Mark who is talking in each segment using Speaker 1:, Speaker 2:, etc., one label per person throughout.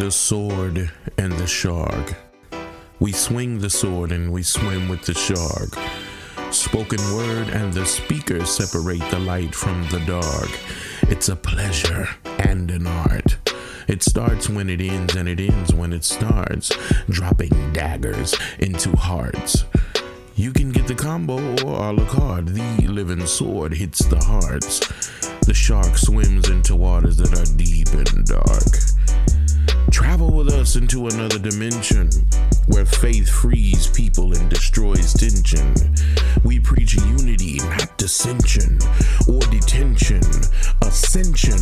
Speaker 1: The sword and the shark. We swing the sword and we swim with the shark. Spoken word and the speaker separate the light from the dark. It's a pleasure and an art. It starts when it ends and it ends when it starts, dropping daggers into hearts. You can get the combo or a la carte. The living sword hits the hearts. The shark swims into waters that are deep and dark. Travel with us into another dimension where faith frees people and destroys tension. We preach unity, not dissension or detention. Ascension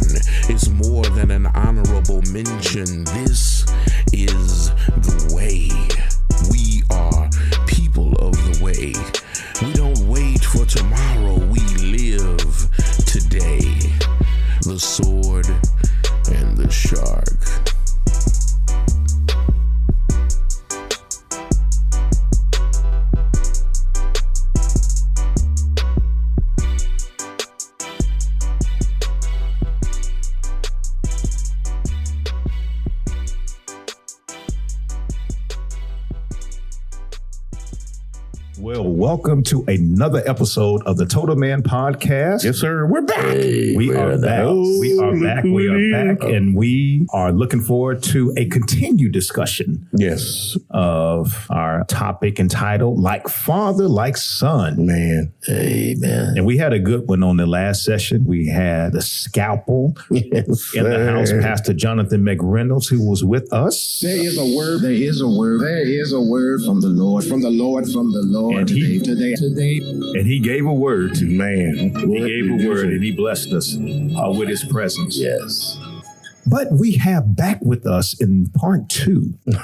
Speaker 1: is more than an honorable mention. This is the way. We are people of the way. We don't wait for tomorrow, we live today. The sword and the shark.
Speaker 2: Welcome to another episode of the Total Man Podcast.
Speaker 1: Yes, sir. We're back.
Speaker 2: We are back. We are back. We are back. And we are looking forward to a continued discussion
Speaker 1: Yes,
Speaker 2: of our topic entitled Like Father, Like Son.
Speaker 1: man.
Speaker 3: Amen.
Speaker 2: And we had a good one on the last session. We had the scalpel
Speaker 1: Yes,
Speaker 2: in the house. Pastor Jonathan McReynolds, who was with us.
Speaker 4: There is a word. There is a word. There is a word from the Lord. From the Lord. From the Lord.
Speaker 2: And he-
Speaker 4: today. Today.
Speaker 2: And he gave a word to
Speaker 1: Man.
Speaker 2: He gave a word and he blessed us uh, with his presence.
Speaker 3: Yes.
Speaker 2: But we have back with us in part two
Speaker 1: yeah,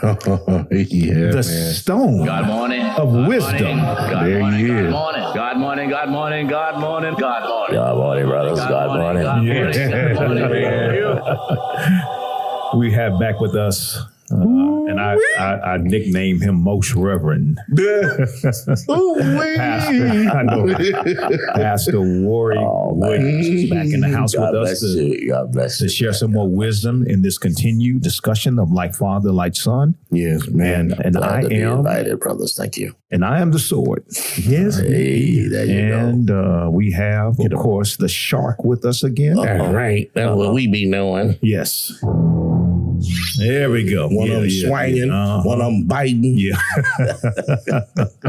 Speaker 2: the
Speaker 1: man.
Speaker 2: stone
Speaker 5: God morning.
Speaker 2: of
Speaker 5: God
Speaker 2: wisdom.
Speaker 5: Morning. God
Speaker 1: There
Speaker 5: morning.
Speaker 1: he
Speaker 5: God
Speaker 1: is.
Speaker 5: morning. God morning. God morning. God morning. God morning.
Speaker 3: God morning, brothers. God, morning.
Speaker 5: God morning. God morning.
Speaker 2: We have back with us, uh, and I, I, I nickname him Most Reverend Pastor. I know Pastor Warrie
Speaker 3: Oh.
Speaker 2: Williams is back in the house
Speaker 3: God
Speaker 2: with us
Speaker 3: bless
Speaker 2: to.
Speaker 3: God bless
Speaker 2: to
Speaker 3: you.
Speaker 2: share some more wisdom in this continued discussion of like father, like son.
Speaker 1: yes, man.
Speaker 2: And and I am
Speaker 3: invited, brothers. Thank you.
Speaker 2: and I am the sword. Yes.
Speaker 3: Hey, there you go.
Speaker 2: And uh, we have, of course, the shark with us again.
Speaker 1: That's right. That's what we be knowing.
Speaker 2: Yes. There we go.
Speaker 1: One
Speaker 2: Yeah,
Speaker 1: of them
Speaker 2: yeah,
Speaker 1: swinging,
Speaker 2: yeah. Uh-huh.
Speaker 1: one of them biting.
Speaker 2: Yeah.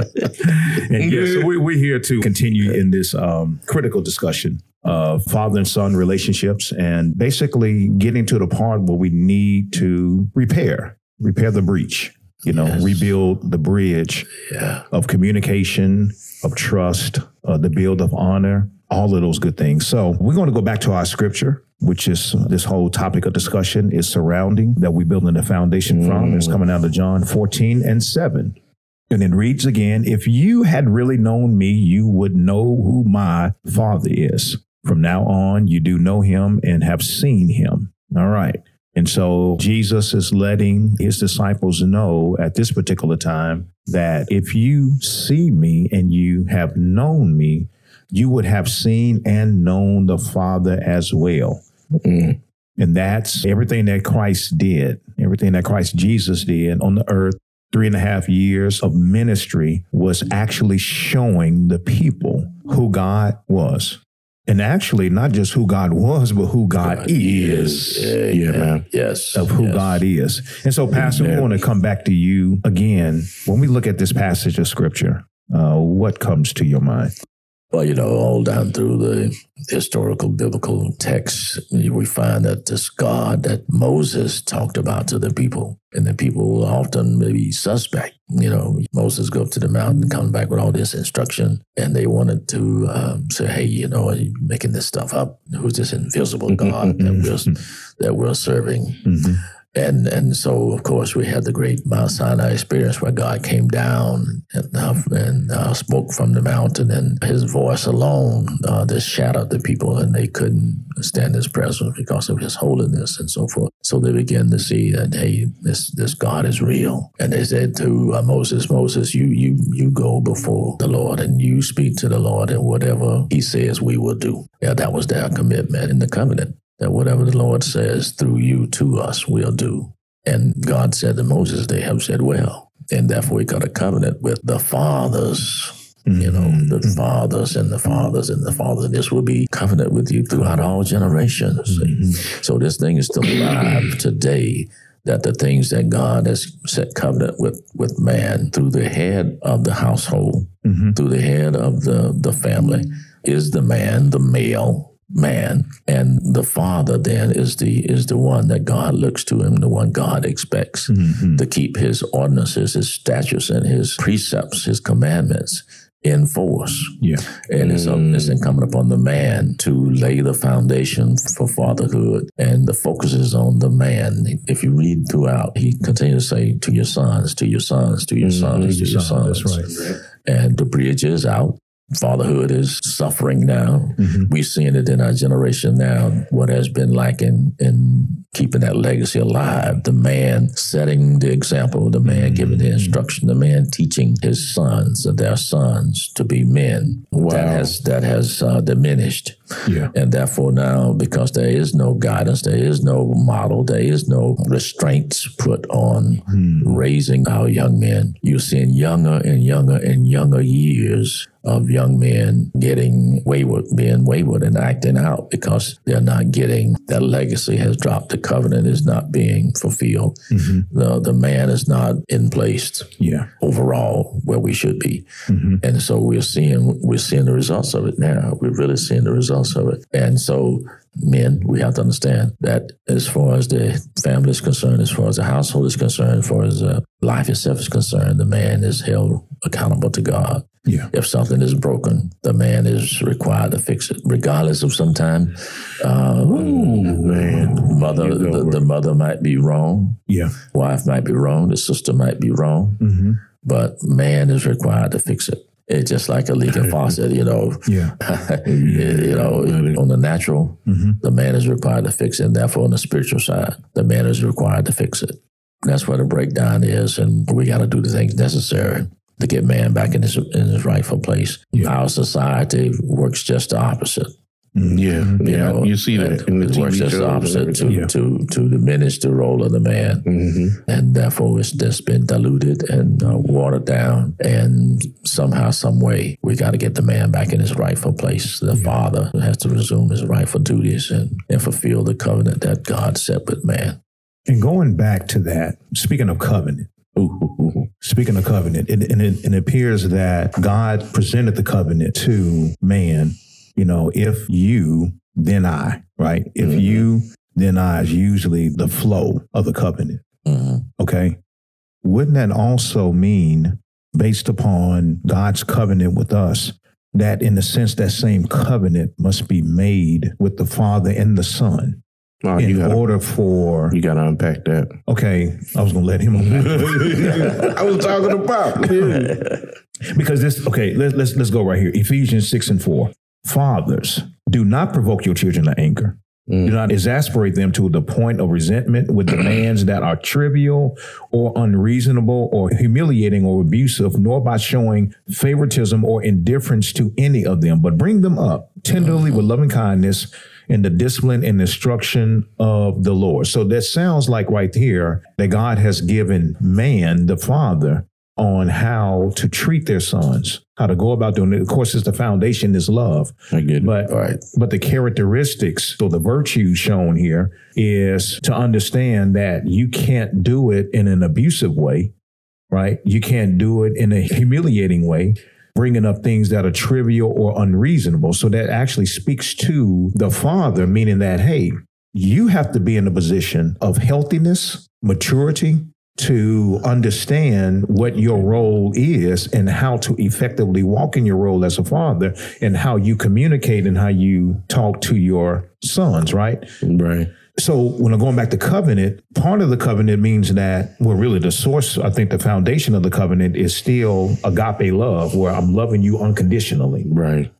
Speaker 2: and yeah, so we, we're here to continue in this um, critical discussion of father and son relationships and basically getting to the part where we need to repair, repair the breach, you know,
Speaker 3: Yes.
Speaker 2: rebuild the bridge of communication, of trust, uh, the build of honor, all of those good things. So we're going to go back to our scripture, which is this whole topic of discussion is surrounding that we're building the foundation from. Mm. It's coming out of John 14 and 7. And it reads again, if you had really known me, you would know who my father is. From now on, you do know him and have seen him. All right. And so Jesus is letting his disciples know at this particular time that if you see me and you have known me, you would have seen and known the Father as well.
Speaker 1: Mm.
Speaker 2: And that's everything that Christ did, everything that Christ Jesus did on the earth. Three and a half years of ministry was actually showing the people who God was. And actually, not just who God was, but who God is
Speaker 3: Yeah,
Speaker 1: Yeah, man.
Speaker 3: Yes.
Speaker 2: of who
Speaker 3: yes.
Speaker 2: God is. And so, Pastor, we
Speaker 1: Amen.
Speaker 2: want to come back to you again. When we look at this passage of scripture, uh, what comes to your mind?
Speaker 3: Well, you know, all down through the historical biblical texts, we find that this God that Moses talked about to the people, and the people often maybe suspect. You know, Moses go up to the mountain and come back with all this instruction, and they wanted to um, say, "Hey, you know, are you making this stuff up? Who's this invisible God that we're that we're serving?"
Speaker 2: Mhm.
Speaker 3: And and so of course we had the great Mount Sinai experience where God came down and, uh, and uh, spoke from the mountain, and His voice alone uh, just shattered the people, and they couldn't stand His presence because of His holiness and so forth. So they began to see that hey, this this God is real, and they said to uh, Moses, Moses, you you you go before the Lord and you speak to the Lord, and whatever He says, we will do. Yeah, that was their commitment in the covenant that whatever the Lord says through you to us, we'll do. And God said to Moses, They have said well. And therefore, he got a covenant with the fathers. You know, mm-hmm. the fathers and the fathers and the fathers. And this will be covenant with you throughout all generations. Mm-hmm. So this thing is still alive today. That the things that God has set covenant with with man through the head of the household, mm-hmm. through the head of the the family, is the man, the male man, and the father then is the is the one that God looks to him, the one God expects mm-hmm. to keep his ordinances, his statutes, and his precepts, his commandments in force.
Speaker 2: Yeah.
Speaker 3: And it's, uh, it's mm. incumbent upon the man to lay the foundation for fatherhood. And the focus is on the man. If you read throughout, he continues to say, to your sons, to your sons, to your mm-hmm. sons, to your sons.
Speaker 2: That's right.
Speaker 3: And the bridge is out. Fatherhood is suffering now. We're seeing it in our generation now. What has been lacking in keeping that legacy alive? The man setting the example, the man giving the instruction, the man teaching his sons, and their sons, to be men. Wow. That has that has uh, diminished.
Speaker 2: Yeah.
Speaker 3: And therefore, now, because there is no guidance, there is no model, there is no restraints put on hmm. raising our young men, you're seeing younger and younger and younger years of young men getting wayward, being wayward and acting out because they're not getting that legacy has dropped. The covenant is not being fulfilled. Mm-hmm. The, the man is not in place
Speaker 2: Yeah.
Speaker 3: overall where we should be. Mm-hmm. And so we're seeing we're seeing the results of it now. We're really seeing the results of it. And so men, we have to understand that as far as the family is concerned, as far as the household is concerned, as far as uh, life itself is concerned, the man is held accountable to God.
Speaker 2: Yeah.
Speaker 3: If something is broken, the man is required to fix it, regardless of sometime. Uh, man, mother, the, the mother might be wrong,
Speaker 2: Yeah.
Speaker 3: wife might be wrong, the sister might be wrong,
Speaker 2: Mm-hmm.
Speaker 3: but man is required to fix it. It's just like a leaking faucet, you know.
Speaker 2: Yeah.
Speaker 3: you know, on the natural, mm-hmm. the man is required to fix it. And therefore, on the spiritual side, the man is required to fix it. That's where the breakdown is, and we got to do the things necessary to get man back in his in his rightful place. Our society works just the opposite.
Speaker 1: Yeah,
Speaker 3: You
Speaker 1: yeah.
Speaker 3: know,
Speaker 1: you see that in the
Speaker 3: it works
Speaker 1: TV
Speaker 3: just
Speaker 1: shows.
Speaker 3: opposite to,
Speaker 1: everything.
Speaker 3: to to diminish the role of the man,
Speaker 1: Mhm.
Speaker 3: and therefore it's just been diluted and uh, watered down. And somehow, some way, we got to get the man back in his rightful place. The father has to resume his rightful duties and, and fulfill the covenant that God set with man.
Speaker 2: And going back to that, speaking of covenant,
Speaker 1: Ooh,
Speaker 2: speaking of covenant, it, and it, it appears that God presented the covenant to man. You know, if you, then I, right? If
Speaker 3: Mhm.
Speaker 2: you, then I is usually the flow of the covenant.
Speaker 3: Mhm.
Speaker 2: Okay. Wouldn't that also mean, based upon God's covenant with us, that in a sense that same covenant must be made with the Father and the Son
Speaker 1: Oh,
Speaker 2: in
Speaker 1: you gotta,
Speaker 2: order for
Speaker 1: you gotta unpack that.
Speaker 2: okay, I was gonna let him on
Speaker 1: I was talking about.
Speaker 2: because this okay, let's let's let's go right here. Ephesians six and four. Fathers, do not provoke your children to anger. Do mm. not exasperate them to the point of resentment with demands that are trivial or unreasonable or humiliating or abusive, nor by showing favoritism or indifference to any of them, but bring them up tenderly with loving kindness in the discipline and instruction of the Lord. So that sounds like right here that God has given man, the father, on how to treat their sons, how to go about doing it. Of course, it's the foundation is love.
Speaker 1: I get it.
Speaker 2: But
Speaker 3: Right.
Speaker 2: but the characteristics, so the virtues shown here is to understand that you can't do it in an abusive way, right? You can't do it in a humiliating way, bringing up things that are trivial or unreasonable. So that actually speaks to the father, meaning that, hey, you have to be in a position of healthiness, maturity, to understand what your role is and how to effectively walk in your role as a father and how you communicate and how you talk to your sons, right?
Speaker 1: Right.
Speaker 2: So when I'm going back to covenant, part of the covenant means that, well, really the source, I think the foundation of the covenant is still agape love, where I'm loving you unconditionally
Speaker 1: Right.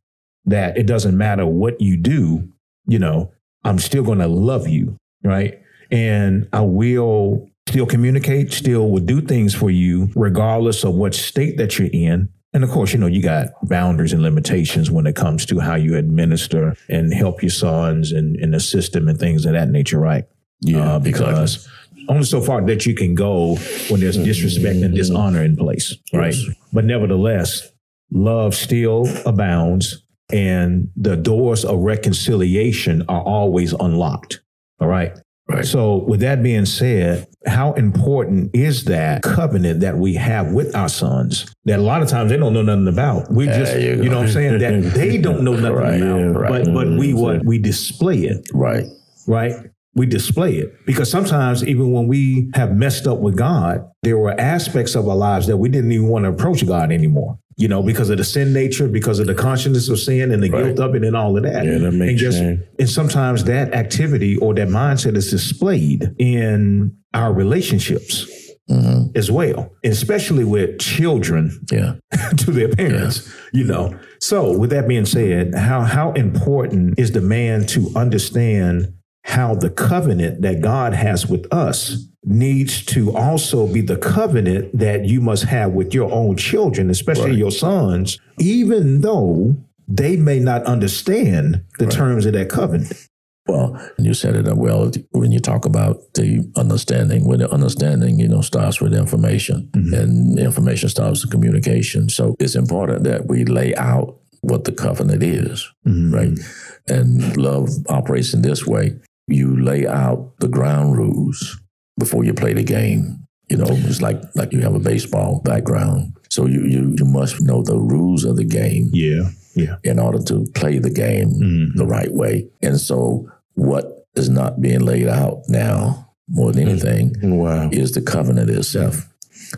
Speaker 2: that it doesn't matter what you do, you know, I'm still going to love you, right? And I will still communicate, still will do things for you, regardless of what state that you're in. And of course, you know, you got boundaries and limitations when it comes to how you administer and help your sons and, and assist them and things of that nature, right?
Speaker 3: Yeah,
Speaker 2: Uh, because only so far that you can go when there's disrespect and dishonor in place, right?
Speaker 3: Yes.
Speaker 2: But nevertheless, love still abounds, and the doors of reconciliation are always unlocked. All right.
Speaker 3: Right.
Speaker 2: So, with that being said, how important is that covenant that we have with our sons that a lot of times they don't know nothing about? We just,
Speaker 3: you
Speaker 2: you, know what I'm saying? That they don't know nothing
Speaker 3: Right,
Speaker 2: about.
Speaker 3: yeah, right.
Speaker 2: But, but we mm-hmm. what? We display it
Speaker 3: Right.
Speaker 2: right? We display it because sometimes, even when we have messed up with God, there were aspects of our lives that we didn't even want to approach God anymore. You know, because of the sin nature, because of the consciousness of sin and the guilt of it and all of that.
Speaker 1: Yeah, that makes
Speaker 2: and just. And sometimes that activity or that mindset is displayed in our relationships
Speaker 3: Mhm.
Speaker 2: as well, especially with children
Speaker 3: Yeah.
Speaker 2: to their parents, you know. So, with that being said, how how important is the man to understand how the covenant that God has with us needs to also be the covenant that you must have with your own children, especially
Speaker 3: Right.
Speaker 2: your sons, even though they may not understand the terms of that covenant.
Speaker 3: Well, you said it uh, well when you talk about the understanding. When the understanding, you know, starts with information, mm-hmm. and information starts with communication. So it's important that we lay out what the covenant is, mm-hmm. right? And love operates in this way: you lay out the ground rules before you play the game. You know, it's like like you have a baseball background, so you you you must know the rules of the game
Speaker 2: Yeah. Yeah.
Speaker 3: in order to play the game mm-hmm. the right way. And so, what is not being laid out now, more than mm. anything,
Speaker 1: Wow.
Speaker 3: is the covenant itself.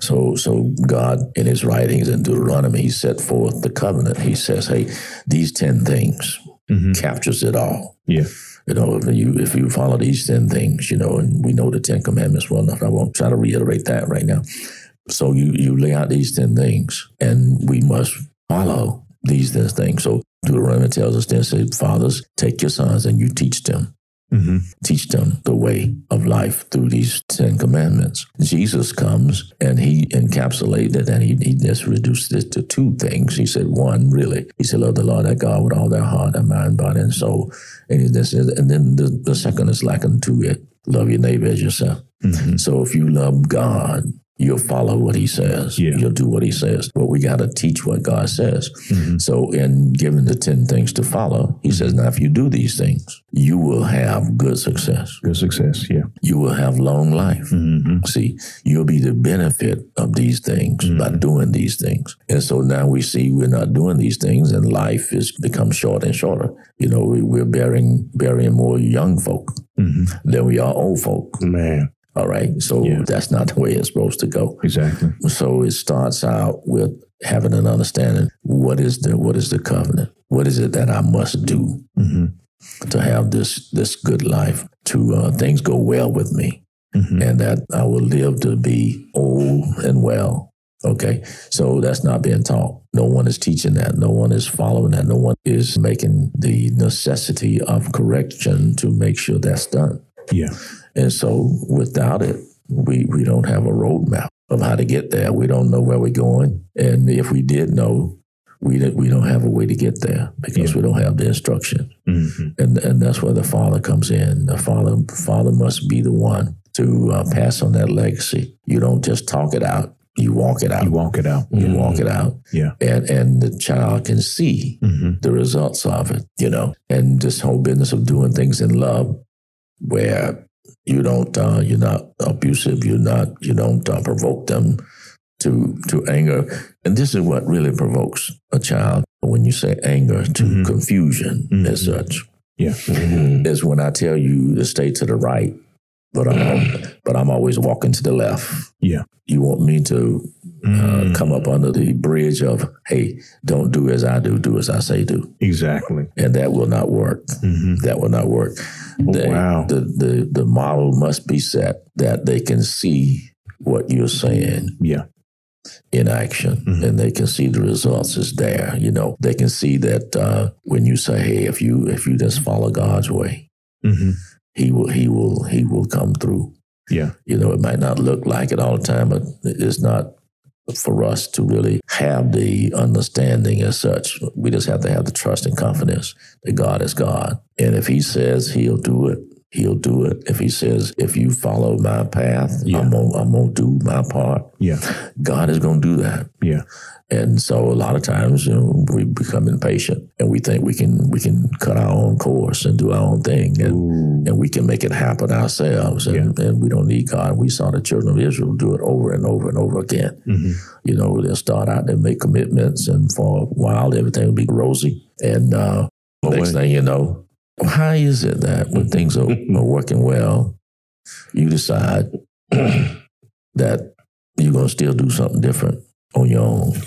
Speaker 3: So, so God in His writings in Deuteronomy, He set forth the covenant. He says, "Hey, these ten things mm-hmm. captures it all."
Speaker 2: Yeah.
Speaker 3: You know, if you if you follow these ten things, you know, and we know the Ten Commandments well enough. I won't try to reiterate that right now. So you you lay out these ten things, and we must follow these ten things. So Deuteronomy tells us then, say, fathers, take your sons and you teach them
Speaker 2: Mm-hmm.
Speaker 3: teach them the way of life through these Ten Commandments. Jesus comes and he encapsulated it and he, he just reduced it to two things. He said, one, really, he said, love the Lord thy God with all their heart and mind, body, and soul. And, he just said, and then the, the second is likened to it, love your neighbor as yourself. So if you love God, you'll follow what he says.
Speaker 2: Yeah.
Speaker 3: You'll do what he says. But we got to teach what God says. So in giving the 10 things to follow, he says, now if you do these things, you will have good success.
Speaker 2: Good success. Yeah.
Speaker 3: You will have long life.
Speaker 2: Mm-hmm.
Speaker 3: See, you'll be the benefit of these things by doing these things. And so now we see we're not doing these things and life has become short and shorter. You know, we, we're burying, burying more young folk
Speaker 2: Mm-hmm.
Speaker 3: than we are old folk.
Speaker 1: Man.
Speaker 3: All right. So
Speaker 2: Yeah.
Speaker 3: that's not the way it's supposed to go.
Speaker 2: Exactly.
Speaker 3: So it starts out with having an understanding what is the what is the covenant? What is it that I must do
Speaker 2: Mm-hmm.
Speaker 3: to have this this good life? To uh, things go well with me,
Speaker 2: Mhm.
Speaker 3: and that I will live to be old and well. Okay, so that's not being taught. No one is teaching that. No one is following that. No one is making the necessity of correction to make sure that's done.
Speaker 2: Yeah.
Speaker 3: And so without it, we, we don't have a roadmap of how to get there. We don't know where we're going. And if we did know, we, don't- we don't have a way to get there because we don't have the instruction.
Speaker 2: Mm-hmm.
Speaker 3: And, and that's where the father comes in. The father, father must be the one to uh, pass on that legacy. You don't just talk it out. You walk it out.
Speaker 2: You walk it out.
Speaker 3: You walk it out.
Speaker 2: Yeah.
Speaker 3: And, and the child can see
Speaker 2: Mm-hmm.
Speaker 3: the results of it, you know, and this whole business of doing things in love where you don't, uh, you're not abusive, you're not, you don't uh, provoke them to, to anger. And this is what really provokes a child when you say anger to
Speaker 2: Mhm.
Speaker 3: confusion
Speaker 2: Mhm.
Speaker 3: as such
Speaker 2: Yeah.
Speaker 3: is when I tell you to stay to the right, but I'm, but I'm always walking to the left.
Speaker 2: Yeah.
Speaker 3: You want me to uh,
Speaker 2: Mm.
Speaker 3: come up under the bridge of, hey, don't do as I do, do as I say do
Speaker 2: Exactly.
Speaker 3: and that will not work.
Speaker 2: Mm-hmm.
Speaker 3: That will not work. They-
Speaker 1: Wow.
Speaker 3: The, the the model must be set that they can see what you're saying
Speaker 2: Yeah.
Speaker 3: in action,
Speaker 2: Mhm.
Speaker 3: and they can see the results is there. You know, they can see that uh, when you say, "Hey, if you if you just follow God's way,
Speaker 2: Mm-hmm.
Speaker 3: He will He will He will come through."
Speaker 2: Yeah.
Speaker 3: You know, it might not look like it all the time, but it's not for us to really have the understanding as such. We just have to have the trust and confidence that God is God. And if He says He'll do it, he'll do it. If he says, if you follow my path, I'm gonna I'm gonna do my part.
Speaker 2: Yeah.
Speaker 3: God is gonna do that.
Speaker 2: Yeah.
Speaker 3: And so a lot of times you know, we become impatient and we think we can we can cut our own course and do our own thing and, and we can make it happen ourselves and, and we don't need God. We saw the children of Israel do it over and over and over again. You know, they'll start out, they make commitments and for a while everything will be rosy. And uh, next thing you know, how is it that when things are, are working well, you decide that you're going to still do something different on your own?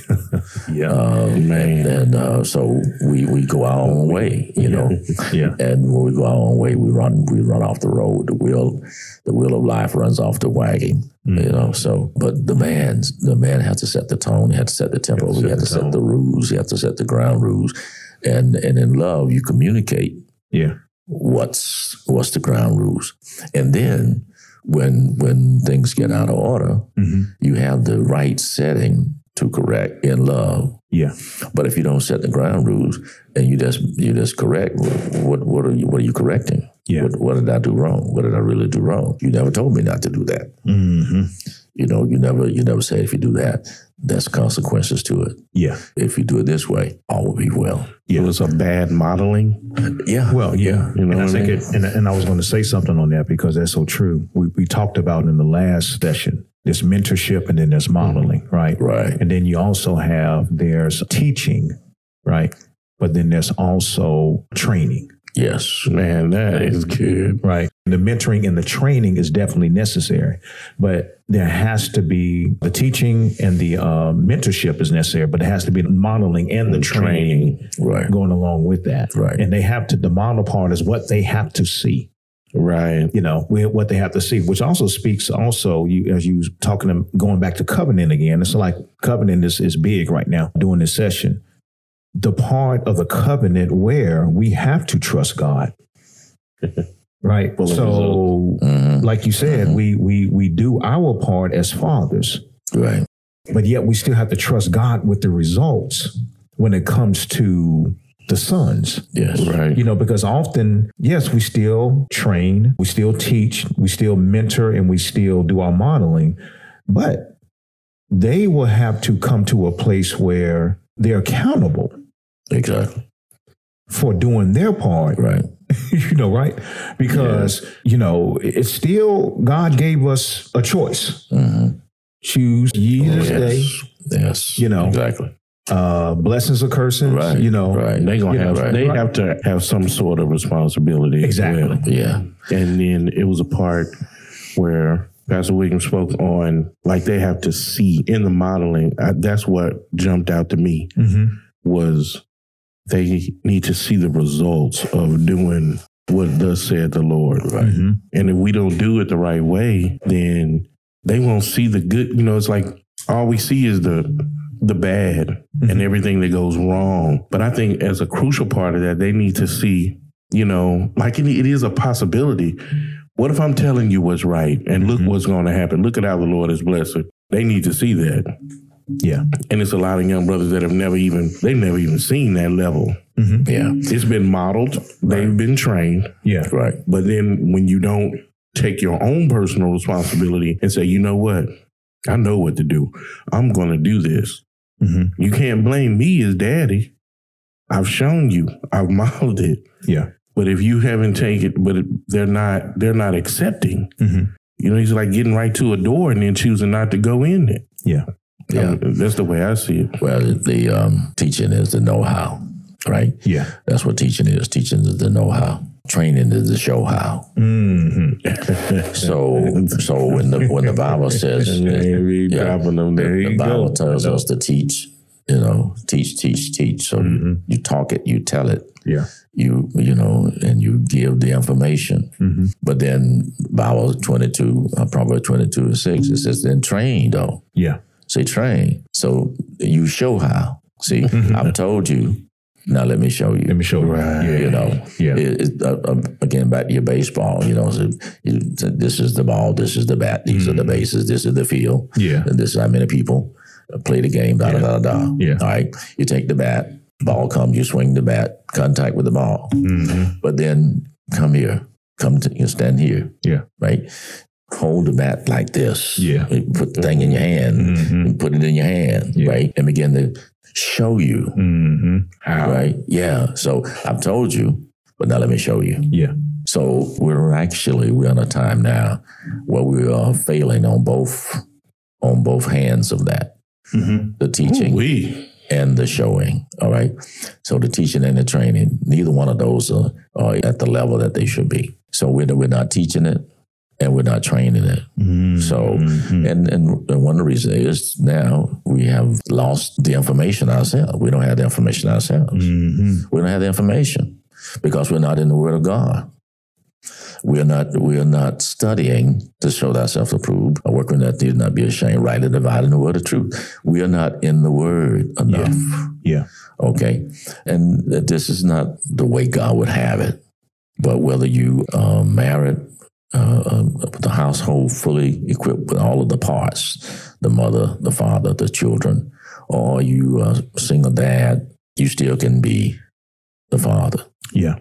Speaker 2: Yeah.
Speaker 3: Um, and and uh, so we, we go our own way, you know.
Speaker 2: Yeah.
Speaker 3: And when we go our own way, we run we run off the road. The wheel the wheel of life runs off the wagon,
Speaker 2: Mm.
Speaker 3: you know. So, but the man the man has to set the tone. He had to set the tempo. He had to set the rules. He had to set the ground rules. And and in love, you communicate
Speaker 2: Yeah.
Speaker 3: what's what's the ground rules, and then when when things get out of order,
Speaker 2: Mhm.
Speaker 3: you have the right setting to correct in love.
Speaker 2: Yeah.
Speaker 3: But if you don't set the ground rules and you just you just correct, what what are you what are you correcting?
Speaker 2: Yeah.
Speaker 3: What, what did I do wrong? What did I really do wrong? You never told me not to do that.
Speaker 2: hmm
Speaker 3: You know, you never you never said if you do that, there's consequences to it.
Speaker 2: Yeah.
Speaker 3: If you do it this way, all will be well.
Speaker 1: It was a bad modeling.
Speaker 3: Yeah.
Speaker 2: Well, yeah.
Speaker 1: You know
Speaker 2: and I
Speaker 1: what I
Speaker 2: think
Speaker 1: mean?
Speaker 2: it, and, and I was going to say something on that because that's so true. We, we talked about in the last session this mentorship and then there's mm-hmm. modeling, right?
Speaker 3: Right.
Speaker 2: And then you also have there's teaching, right? But then there's also training,
Speaker 3: Yes.
Speaker 1: Man, that is good.
Speaker 2: right? The mentoring and the training is definitely necessary, but there has to be the teaching and the uh, mentorship is necessary, but it has to be the modeling and the training
Speaker 3: Right.
Speaker 2: going along with that.
Speaker 3: Right.
Speaker 2: And they have to, the model part is what they have to see.
Speaker 1: Right.
Speaker 2: you know we- what they have to see which also speaks also you as you talking to going back to covenant again it's like covenant is, is big right now during this session the part of the covenant where we have to trust god right
Speaker 1: Full of
Speaker 2: so
Speaker 3: Mhm.
Speaker 2: like you said we we we do our part as fathers
Speaker 3: Right.
Speaker 2: but yet we still have to trust god with the results when it comes to the sons
Speaker 3: Yes.
Speaker 1: Right.
Speaker 2: you know, because often, yes, we still train, we still teach, we still mentor, and we still do our modeling, but they will have to come to a place where they're accountable
Speaker 3: Exactly.
Speaker 2: for doing their part,
Speaker 3: Right.
Speaker 2: you know, right? Because, you know, it's still, God gave us a choice.
Speaker 3: Mm-hmm.
Speaker 2: Choose ye this day,
Speaker 3: Yes. Yes.
Speaker 2: You know.
Speaker 3: Exactly.
Speaker 2: uh, blessings or cursings,
Speaker 3: Right.
Speaker 2: you know.
Speaker 3: Right.
Speaker 1: They gonna
Speaker 2: know,
Speaker 1: have
Speaker 2: right.
Speaker 1: they
Speaker 2: Right.
Speaker 1: have to have some sort of responsibility. as
Speaker 2: Exactly.
Speaker 1: well.
Speaker 3: Yeah.
Speaker 1: And then it was a part where Pastor Williams spoke on like they have to see in the modeling. I, that's what jumped out to me
Speaker 2: hmm
Speaker 1: was they need to see the results of doing what thus said the Lord. Right.
Speaker 2: hmm
Speaker 1: And if we don't do it the right way, then they won't see the good. You know, it's like all we see is the the bad and everything that goes wrong. But I think as a crucial part of that, they need to see, you know, like it, it is a possibility. What if I'm telling you what's right and look what's going to happen? Look at how the Lord is blessed. They need to see that.
Speaker 2: Yeah.
Speaker 1: And it's a lot of young brothers that have never even, they've never even seen that level.
Speaker 3: Yeah.
Speaker 1: It's been modeled, they've been trained.
Speaker 2: Yeah.
Speaker 3: Right.
Speaker 1: But then when you don't take your own personal responsibility and say, you know what? I know what to do. I'm going to do this.
Speaker 2: hmm
Speaker 1: You can't blame me as daddy. I've shown you. I've modeled it.
Speaker 2: Yeah.
Speaker 1: But if you haven't taken, but they're not, they're not accepting.
Speaker 2: hmm
Speaker 1: You know, he's like getting right to a door and then choosing not to go in it.
Speaker 2: Yeah.
Speaker 3: Yeah.
Speaker 1: Um, that's the way I see it.
Speaker 3: Well, the um, teaching is the know-how, right?
Speaker 2: Yeah.
Speaker 3: That's what teaching is. Teaching is the know-how. Training is the show how.
Speaker 2: hmm
Speaker 3: So, so when the when the Bible says Yeah.
Speaker 1: there
Speaker 3: the Bible
Speaker 1: go.
Speaker 3: tells us to teach, you know, teach, teach, teach. So
Speaker 2: Mhm.
Speaker 3: you talk it, you tell it,
Speaker 2: Yeah.
Speaker 3: you you know, and you give the information.
Speaker 2: hmm
Speaker 3: But then Bible twenty two, uh, Proverbs twenty two and six, it says then train though.
Speaker 2: Yeah.
Speaker 3: Say train. So you show how. See, I've told you. Now let me show you.
Speaker 2: Let me show you.
Speaker 1: Right.
Speaker 2: Yeah.
Speaker 3: You know,
Speaker 2: Yeah.
Speaker 3: It- it- uh, uh, again, back to your baseball. You know, so you, so this is the ball, this is the bat, these are the bases, this is the field,
Speaker 2: Yeah.
Speaker 3: and this is how many people play the game. Da da da da.
Speaker 2: Yeah.
Speaker 3: All right, you take the bat, ball comes, you swing the bat, contact with the ball,
Speaker 2: hmm
Speaker 3: but then come here, come to you stand here,
Speaker 2: Yeah.
Speaker 3: right? Hold the bat like this.
Speaker 2: Yeah.
Speaker 3: Put the thing in your hand
Speaker 2: Mm-hmm.
Speaker 3: and put it in your hand,
Speaker 2: Yeah.
Speaker 3: right? And begin to show you,
Speaker 2: Mm-hmm. How?
Speaker 3: right? Yeah. So I've told you, but now let me show you.
Speaker 2: Yeah.
Speaker 3: So we're actually we're in a time now where we are failing on both on both hands of that.
Speaker 2: Mm-hmm.
Speaker 3: The teaching
Speaker 1: We.
Speaker 3: and the showing. All right. So the teaching and the training, neither one of those are, are at the level that they should be. So we're, we're not teaching it and we're not trained in it.
Speaker 2: Mm-hmm.
Speaker 3: So, and, and and one of the reasons is now we have lost the information ourselves. We don't have the information ourselves.
Speaker 2: Mm-hmm.
Speaker 3: We don't have the information because we're not in the Word of God. We are not. We are not studying to show thyself approved. A workman that did not be ashamed, rightly dividing the word of truth. We are not in the Word enough.
Speaker 2: Yeah.
Speaker 3: Okay, and this is not the way God would have it. But whether you are married, uh, uh, with the household fully equipped with all of the parts, the mother, the father, the children, or you a single dad, you still can be the father.
Speaker 2: Yeah.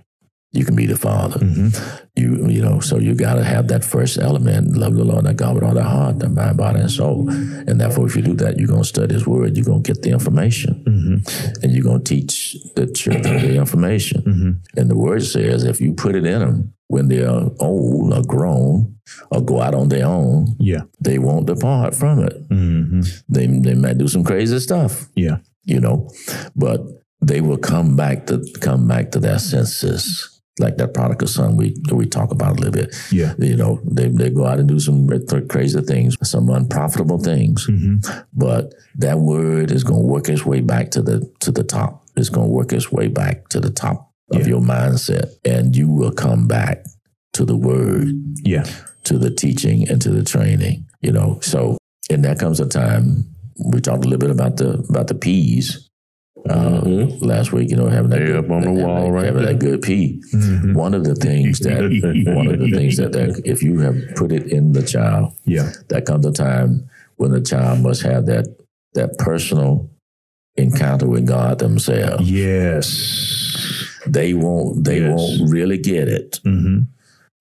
Speaker 3: You can be the father.
Speaker 2: Mm-hmm.
Speaker 3: You you know, so you got to have that first element: love the Lord thy God with all thy heart, thy mind, body, and soul. And therefore, if you do that, you're gonna study His Word. You're gonna get the information,
Speaker 2: Mm-hmm.
Speaker 3: and you're gonna teach the children the information.
Speaker 2: Mm-hmm.
Speaker 3: And the Word says, if you put it in them when they're old or grown or go out on their own,
Speaker 2: Yeah.
Speaker 3: they won't depart from it.
Speaker 2: Mm-hmm.
Speaker 3: They they might do some crazy stuff,
Speaker 2: Yeah.
Speaker 3: you know, but they will come back to come back to their senses. Like that prodigal son we we talk about a little bit.
Speaker 2: Yeah.
Speaker 3: You know, they, they go out and do some crazy things, some unprofitable things.
Speaker 2: Mm-hmm.
Speaker 3: But that word is going to work its way back to the to the top. It's going to work its way back to the top of
Speaker 2: Yeah.
Speaker 3: your mindset, and you will come back to the word,
Speaker 2: Yeah.
Speaker 3: to the teaching, and to the training. You know, so and that comes a time. We talked a little bit about the about the peas uh, last week. You know, having that good,
Speaker 1: up on the
Speaker 3: having
Speaker 1: wall
Speaker 3: that-
Speaker 1: right
Speaker 3: having
Speaker 1: there.
Speaker 3: that good pea.
Speaker 2: Mm-hmm.
Speaker 3: One of the things that one of the things that, that if you have put it in the child,
Speaker 2: Yeah.
Speaker 3: that comes a time when the child must have that that personal encounter with God themselves.
Speaker 2: Yes.
Speaker 3: They won't they
Speaker 2: Yes.
Speaker 3: won't really get it
Speaker 2: Mm-hmm.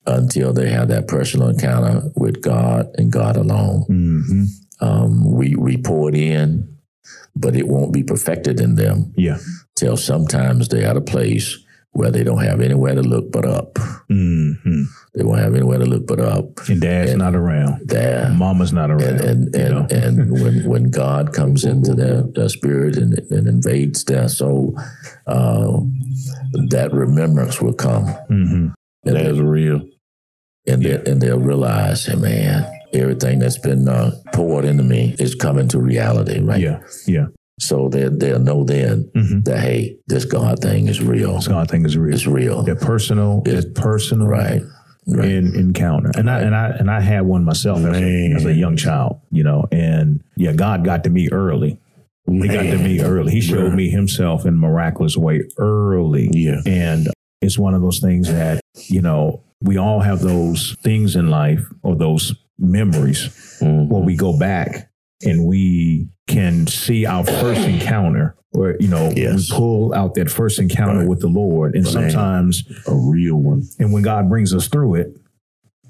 Speaker 3: until they have that personal encounter with God and God alone.
Speaker 2: Mm-hmm.
Speaker 3: Um, we we pour it in, but it won't be perfected in them
Speaker 2: Yeah.
Speaker 3: till sometimes they're at a place where they don't have anywhere to look but up.
Speaker 2: Mm-hmm.
Speaker 3: They won't have anywhere to look but up.
Speaker 2: And dad's not around.
Speaker 3: There.
Speaker 2: Mama's not around.
Speaker 3: and and and, and when when God comes into their, their spirit and, and invades their soul, uh, that remembrance will come,
Speaker 2: mm-hmm.
Speaker 3: and
Speaker 1: That's
Speaker 3: they,
Speaker 1: real.
Speaker 3: and, they, and they'll realize, hey, man, everything that's been uh, poured into me is coming to reality, right?
Speaker 2: Yeah. Yeah.
Speaker 3: So they they'll know then
Speaker 2: Mm-hmm.
Speaker 3: that hey, this God thing is real.
Speaker 2: So I think it's real.
Speaker 3: It's real,
Speaker 2: That personal,
Speaker 3: It's-
Speaker 2: it's personal,
Speaker 3: right? Right.
Speaker 2: in encounter. And I and I and I had one myself as a, as a young child, you know. And yeah, God got to me early. He got to me early. He showed
Speaker 1: Bruh.
Speaker 2: me Himself in a miraculous way early.
Speaker 1: Yeah.
Speaker 2: And it's one of those things that you know we all have those things in life or those memories
Speaker 1: Mhm.
Speaker 2: where we go back and we can see our first encounter. Where you know
Speaker 1: Yes.
Speaker 2: we pull out that first encounter
Speaker 1: Right.
Speaker 2: with the Lord, and
Speaker 1: Right.
Speaker 2: sometimes
Speaker 1: A real one.
Speaker 2: and when God brings us through it,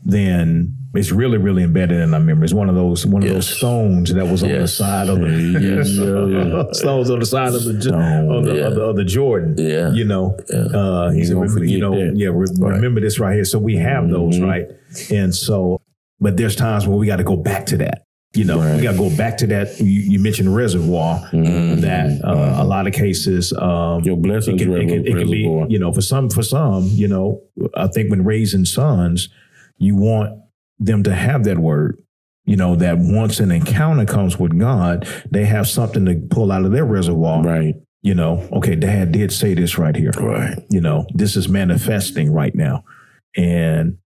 Speaker 2: then it's really, really embedded in our memory. It's one of those one of those stones that was on the side of the
Speaker 3: Yes.
Speaker 2: stones on the side of the,
Speaker 1: Stone,
Speaker 2: of, the,
Speaker 3: yeah.
Speaker 2: of, the, of the Jordan.
Speaker 3: Yeah.
Speaker 2: You know,
Speaker 3: Yeah.
Speaker 2: uh, he
Speaker 1: You
Speaker 2: said, "Remember- you know,
Speaker 1: that.
Speaker 2: yeah, re-
Speaker 3: Right.
Speaker 2: remember this right here. So we have those,
Speaker 1: Mhm.
Speaker 2: right? And so, but there's times where we got to go back to that. You know,
Speaker 1: Right.
Speaker 2: we got to go back to that. You, you mentioned reservoir.
Speaker 1: Mhm.
Speaker 2: That uh, a lot of cases, um,
Speaker 1: Your
Speaker 2: it
Speaker 1: blessings
Speaker 2: can, it can, it can be, you know, for some, for some, you know, I think when raising sons, you want them to have that word, you know, that once an encounter comes with God, they have something to pull out of their reservoir.
Speaker 1: Right.
Speaker 2: You know, okay, dad did say this right here.
Speaker 3: Right.
Speaker 2: You know, this is manifesting right now. And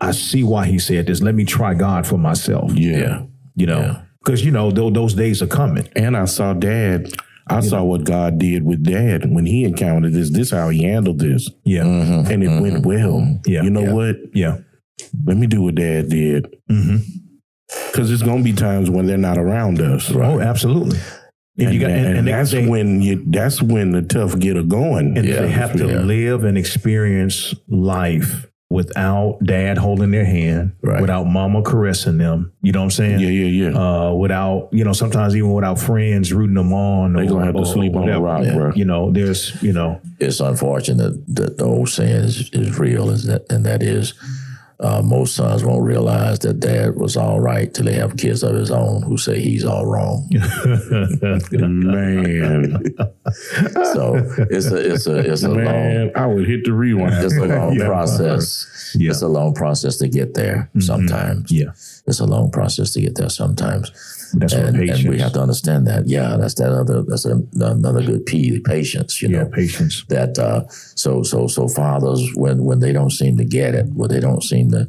Speaker 2: I see why he said this. Let me try God for myself,
Speaker 1: Yeah.
Speaker 3: Yeah.
Speaker 2: you know,
Speaker 3: Yeah.
Speaker 2: because, you know, tho- those days are coming.
Speaker 1: And I saw dad. I saw what God did with dad when he encountered this. This how he handled this.
Speaker 2: Yeah.
Speaker 3: Mhm.
Speaker 1: And it went well.
Speaker 2: Yeah.
Speaker 1: You know
Speaker 3: Yeah.
Speaker 1: what?
Speaker 2: Yeah.
Speaker 1: Let me do what dad did.
Speaker 2: hmm
Speaker 1: Because there's gonna be times when they're not around us.
Speaker 2: Oh, absolutely. And,
Speaker 1: And,
Speaker 2: you got, and,
Speaker 1: and
Speaker 2: and
Speaker 1: that's
Speaker 2: they,
Speaker 1: when you that's when the tough get a going.
Speaker 2: and
Speaker 3: Yeah,
Speaker 2: they have to
Speaker 3: yeah.
Speaker 2: live and experience life without dad holding their hand,
Speaker 3: Right.
Speaker 2: without mama caressing them. You know what I'm saying?
Speaker 1: Yeah, yeah, yeah.
Speaker 2: Uh, without, you know, sometimes even without friends rooting them on.
Speaker 1: they
Speaker 2: or-
Speaker 1: gonna have to sleep on the
Speaker 2: whatever.
Speaker 1: rock,
Speaker 3: Yeah.
Speaker 1: bro.
Speaker 2: You know, there's, you know,
Speaker 3: it's unfortunate that the old saying is, is real, is that, and that is uh, most sons won't realize that dad was all right till they have kids of his own who say he's all wrong.
Speaker 1: Man,
Speaker 3: so it's a it's a it's a long
Speaker 1: man, I would hit the rewind.
Speaker 3: it's a long
Speaker 2: Yeah.
Speaker 3: process.
Speaker 2: Yeah.
Speaker 3: It's a long process to get there. Sometimes
Speaker 2: yeah,
Speaker 3: it's a long process to get there. Sometimes,
Speaker 2: that's what
Speaker 3: and,
Speaker 2: patience.
Speaker 3: and we have to understand that. Yeah, that's that other that's a, another good P. Patience. You know, yeah,
Speaker 2: patience.
Speaker 3: that uh, so so so fathers when when they don't seem to get it, when they don't seem to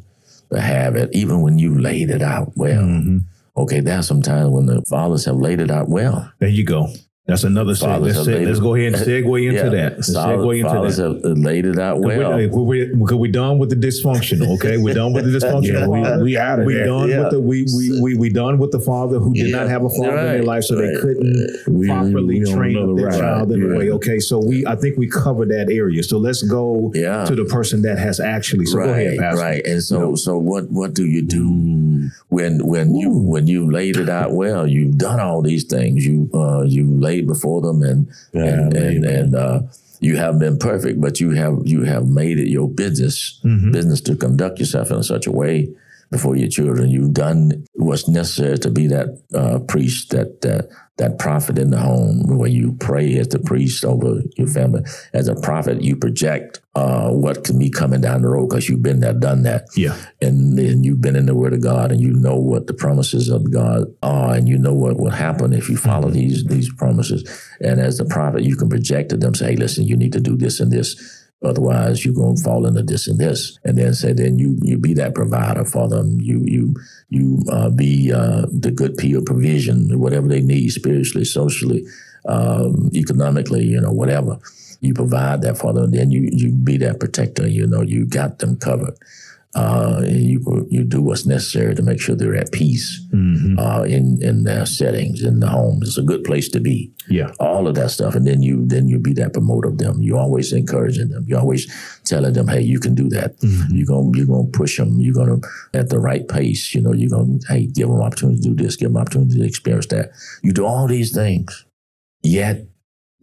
Speaker 3: to have it, even when you laid it out well.
Speaker 2: Mhm.
Speaker 3: Okay, there's some times when the fathers have laid it out well.
Speaker 2: There you go. That's another seg. Let's, say, let's go ahead and segue into
Speaker 3: Yeah,
Speaker 2: that. Let's
Speaker 3: solid
Speaker 2: segue into
Speaker 3: fathers
Speaker 2: that.
Speaker 3: laid it out well.
Speaker 2: We're, we're, we're, we're done with the dysfunctional. Okay, we're done with the dysfunctional.
Speaker 1: Yeah, we, we out of
Speaker 2: we
Speaker 1: there.
Speaker 2: done
Speaker 3: Yeah.
Speaker 2: with the we we we we done with the father who did not have a father in their life, so they couldn't
Speaker 1: We-
Speaker 2: properly
Speaker 1: we
Speaker 2: train up their
Speaker 1: ride.
Speaker 2: child in a way. Okay, so we I think we covered that area. So let's go to the person that has actually. So
Speaker 3: right,
Speaker 2: go ahead, Pastor.
Speaker 3: right. And so, so what? What do you do when when you when you laid it out well? You've done all these things. You uh, you laid before them, and and
Speaker 1: Yeah,
Speaker 3: and, and uh, you haven't been perfect, but you have you have made it your business
Speaker 2: Mhm.
Speaker 3: business to conduct yourself in such a way before your children. You've done what's necessary to be that uh, priest, that that that prophet in the home, where you pray as the priest over your family. As a prophet, you project uh, what can be coming down the road because you've been there, done that,
Speaker 2: Yeah,
Speaker 3: and then you've been in the Word of God, and you know what the promises of God are, and you know what will happen if you follow these these promises. And as the prophet, you can project to them, say, "Hey, listen, you need to do this and this." Otherwise, you're to fall into this and this, and then say, then you you be that provider for them. You you you uh, be uh, the good P of provision, whatever they need spiritually, socially, um, economically, you know, whatever. You provide that for them. Then you you be that protector. You know, you got them covered. Uh, you you do what's necessary to make sure they're at peace
Speaker 2: Mhm.
Speaker 3: uh, in in their settings in the homes. It's a good place to be
Speaker 2: yeah,
Speaker 3: all of that stuff, and then you then you be that promoter of them. You're always encouraging them. You're always telling them, "Hey, you can do that.
Speaker 2: Mhm.
Speaker 3: You're gonna you're gonna push them. You're gonna at the right pace. You know, you're gonna hey give them opportunity to do this, give them opportunity to experience that. You do all these things, yet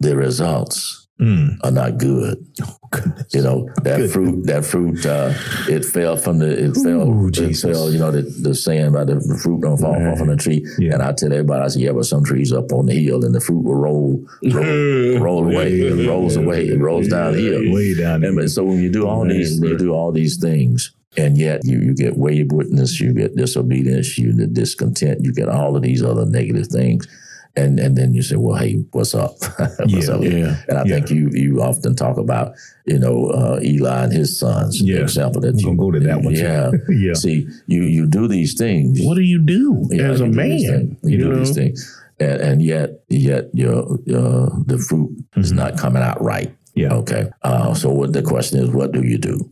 Speaker 3: the results
Speaker 2: Mm.
Speaker 3: are not good.
Speaker 2: Goodness.
Speaker 3: You know that
Speaker 2: Good.
Speaker 3: fruit. That fruit. Uh, it fell from the. It fell.
Speaker 2: Ooh,
Speaker 3: it fell. You know the, the saying about the fruit don't fall
Speaker 2: Right.
Speaker 3: off on the tree.
Speaker 2: Yeah.
Speaker 3: And I tell everybody, I say, yeah, but some trees up on the hill, and the fruit will roll, roll, roll away. It rolls away. It rolls downhill.
Speaker 2: way down there.
Speaker 3: And so when you do all
Speaker 1: Man,
Speaker 3: these, you do all these things, and yet you you get waywardness, you get disobedience, you get discontent, you get all of these other negative things. And, and then you say, well, hey, what's up? what's
Speaker 2: Yeah,
Speaker 3: up?
Speaker 1: yeah,
Speaker 3: And I
Speaker 2: yeah.
Speaker 3: think you you often talk about, you know, uh, Eli and his sons.
Speaker 2: Yeah.
Speaker 3: example that you
Speaker 2: go to that one.
Speaker 3: Yeah.
Speaker 2: Yeah.
Speaker 3: See, you you do these things.
Speaker 1: What do you do
Speaker 3: Yeah,
Speaker 1: as a
Speaker 3: do
Speaker 1: man?
Speaker 3: You,
Speaker 1: You
Speaker 3: do
Speaker 1: know,
Speaker 3: these things, and, and yet yet your your the fruit is
Speaker 2: Mhm.
Speaker 3: not coming out right.
Speaker 2: Yeah.
Speaker 3: Okay. Uh, so what the question is, what do you do?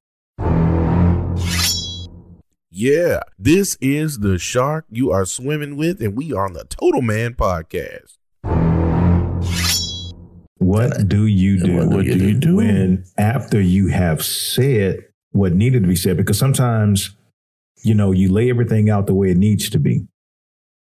Speaker 1: Yeah, this is the shark you are swimming with, and we are on the Total Man podcast.
Speaker 2: What do you do?
Speaker 3: What do
Speaker 1: What
Speaker 3: you
Speaker 1: do
Speaker 3: do?
Speaker 1: you do?
Speaker 2: when after you have said what needed to be said because sometimes you know you lay everything out the way it needs to be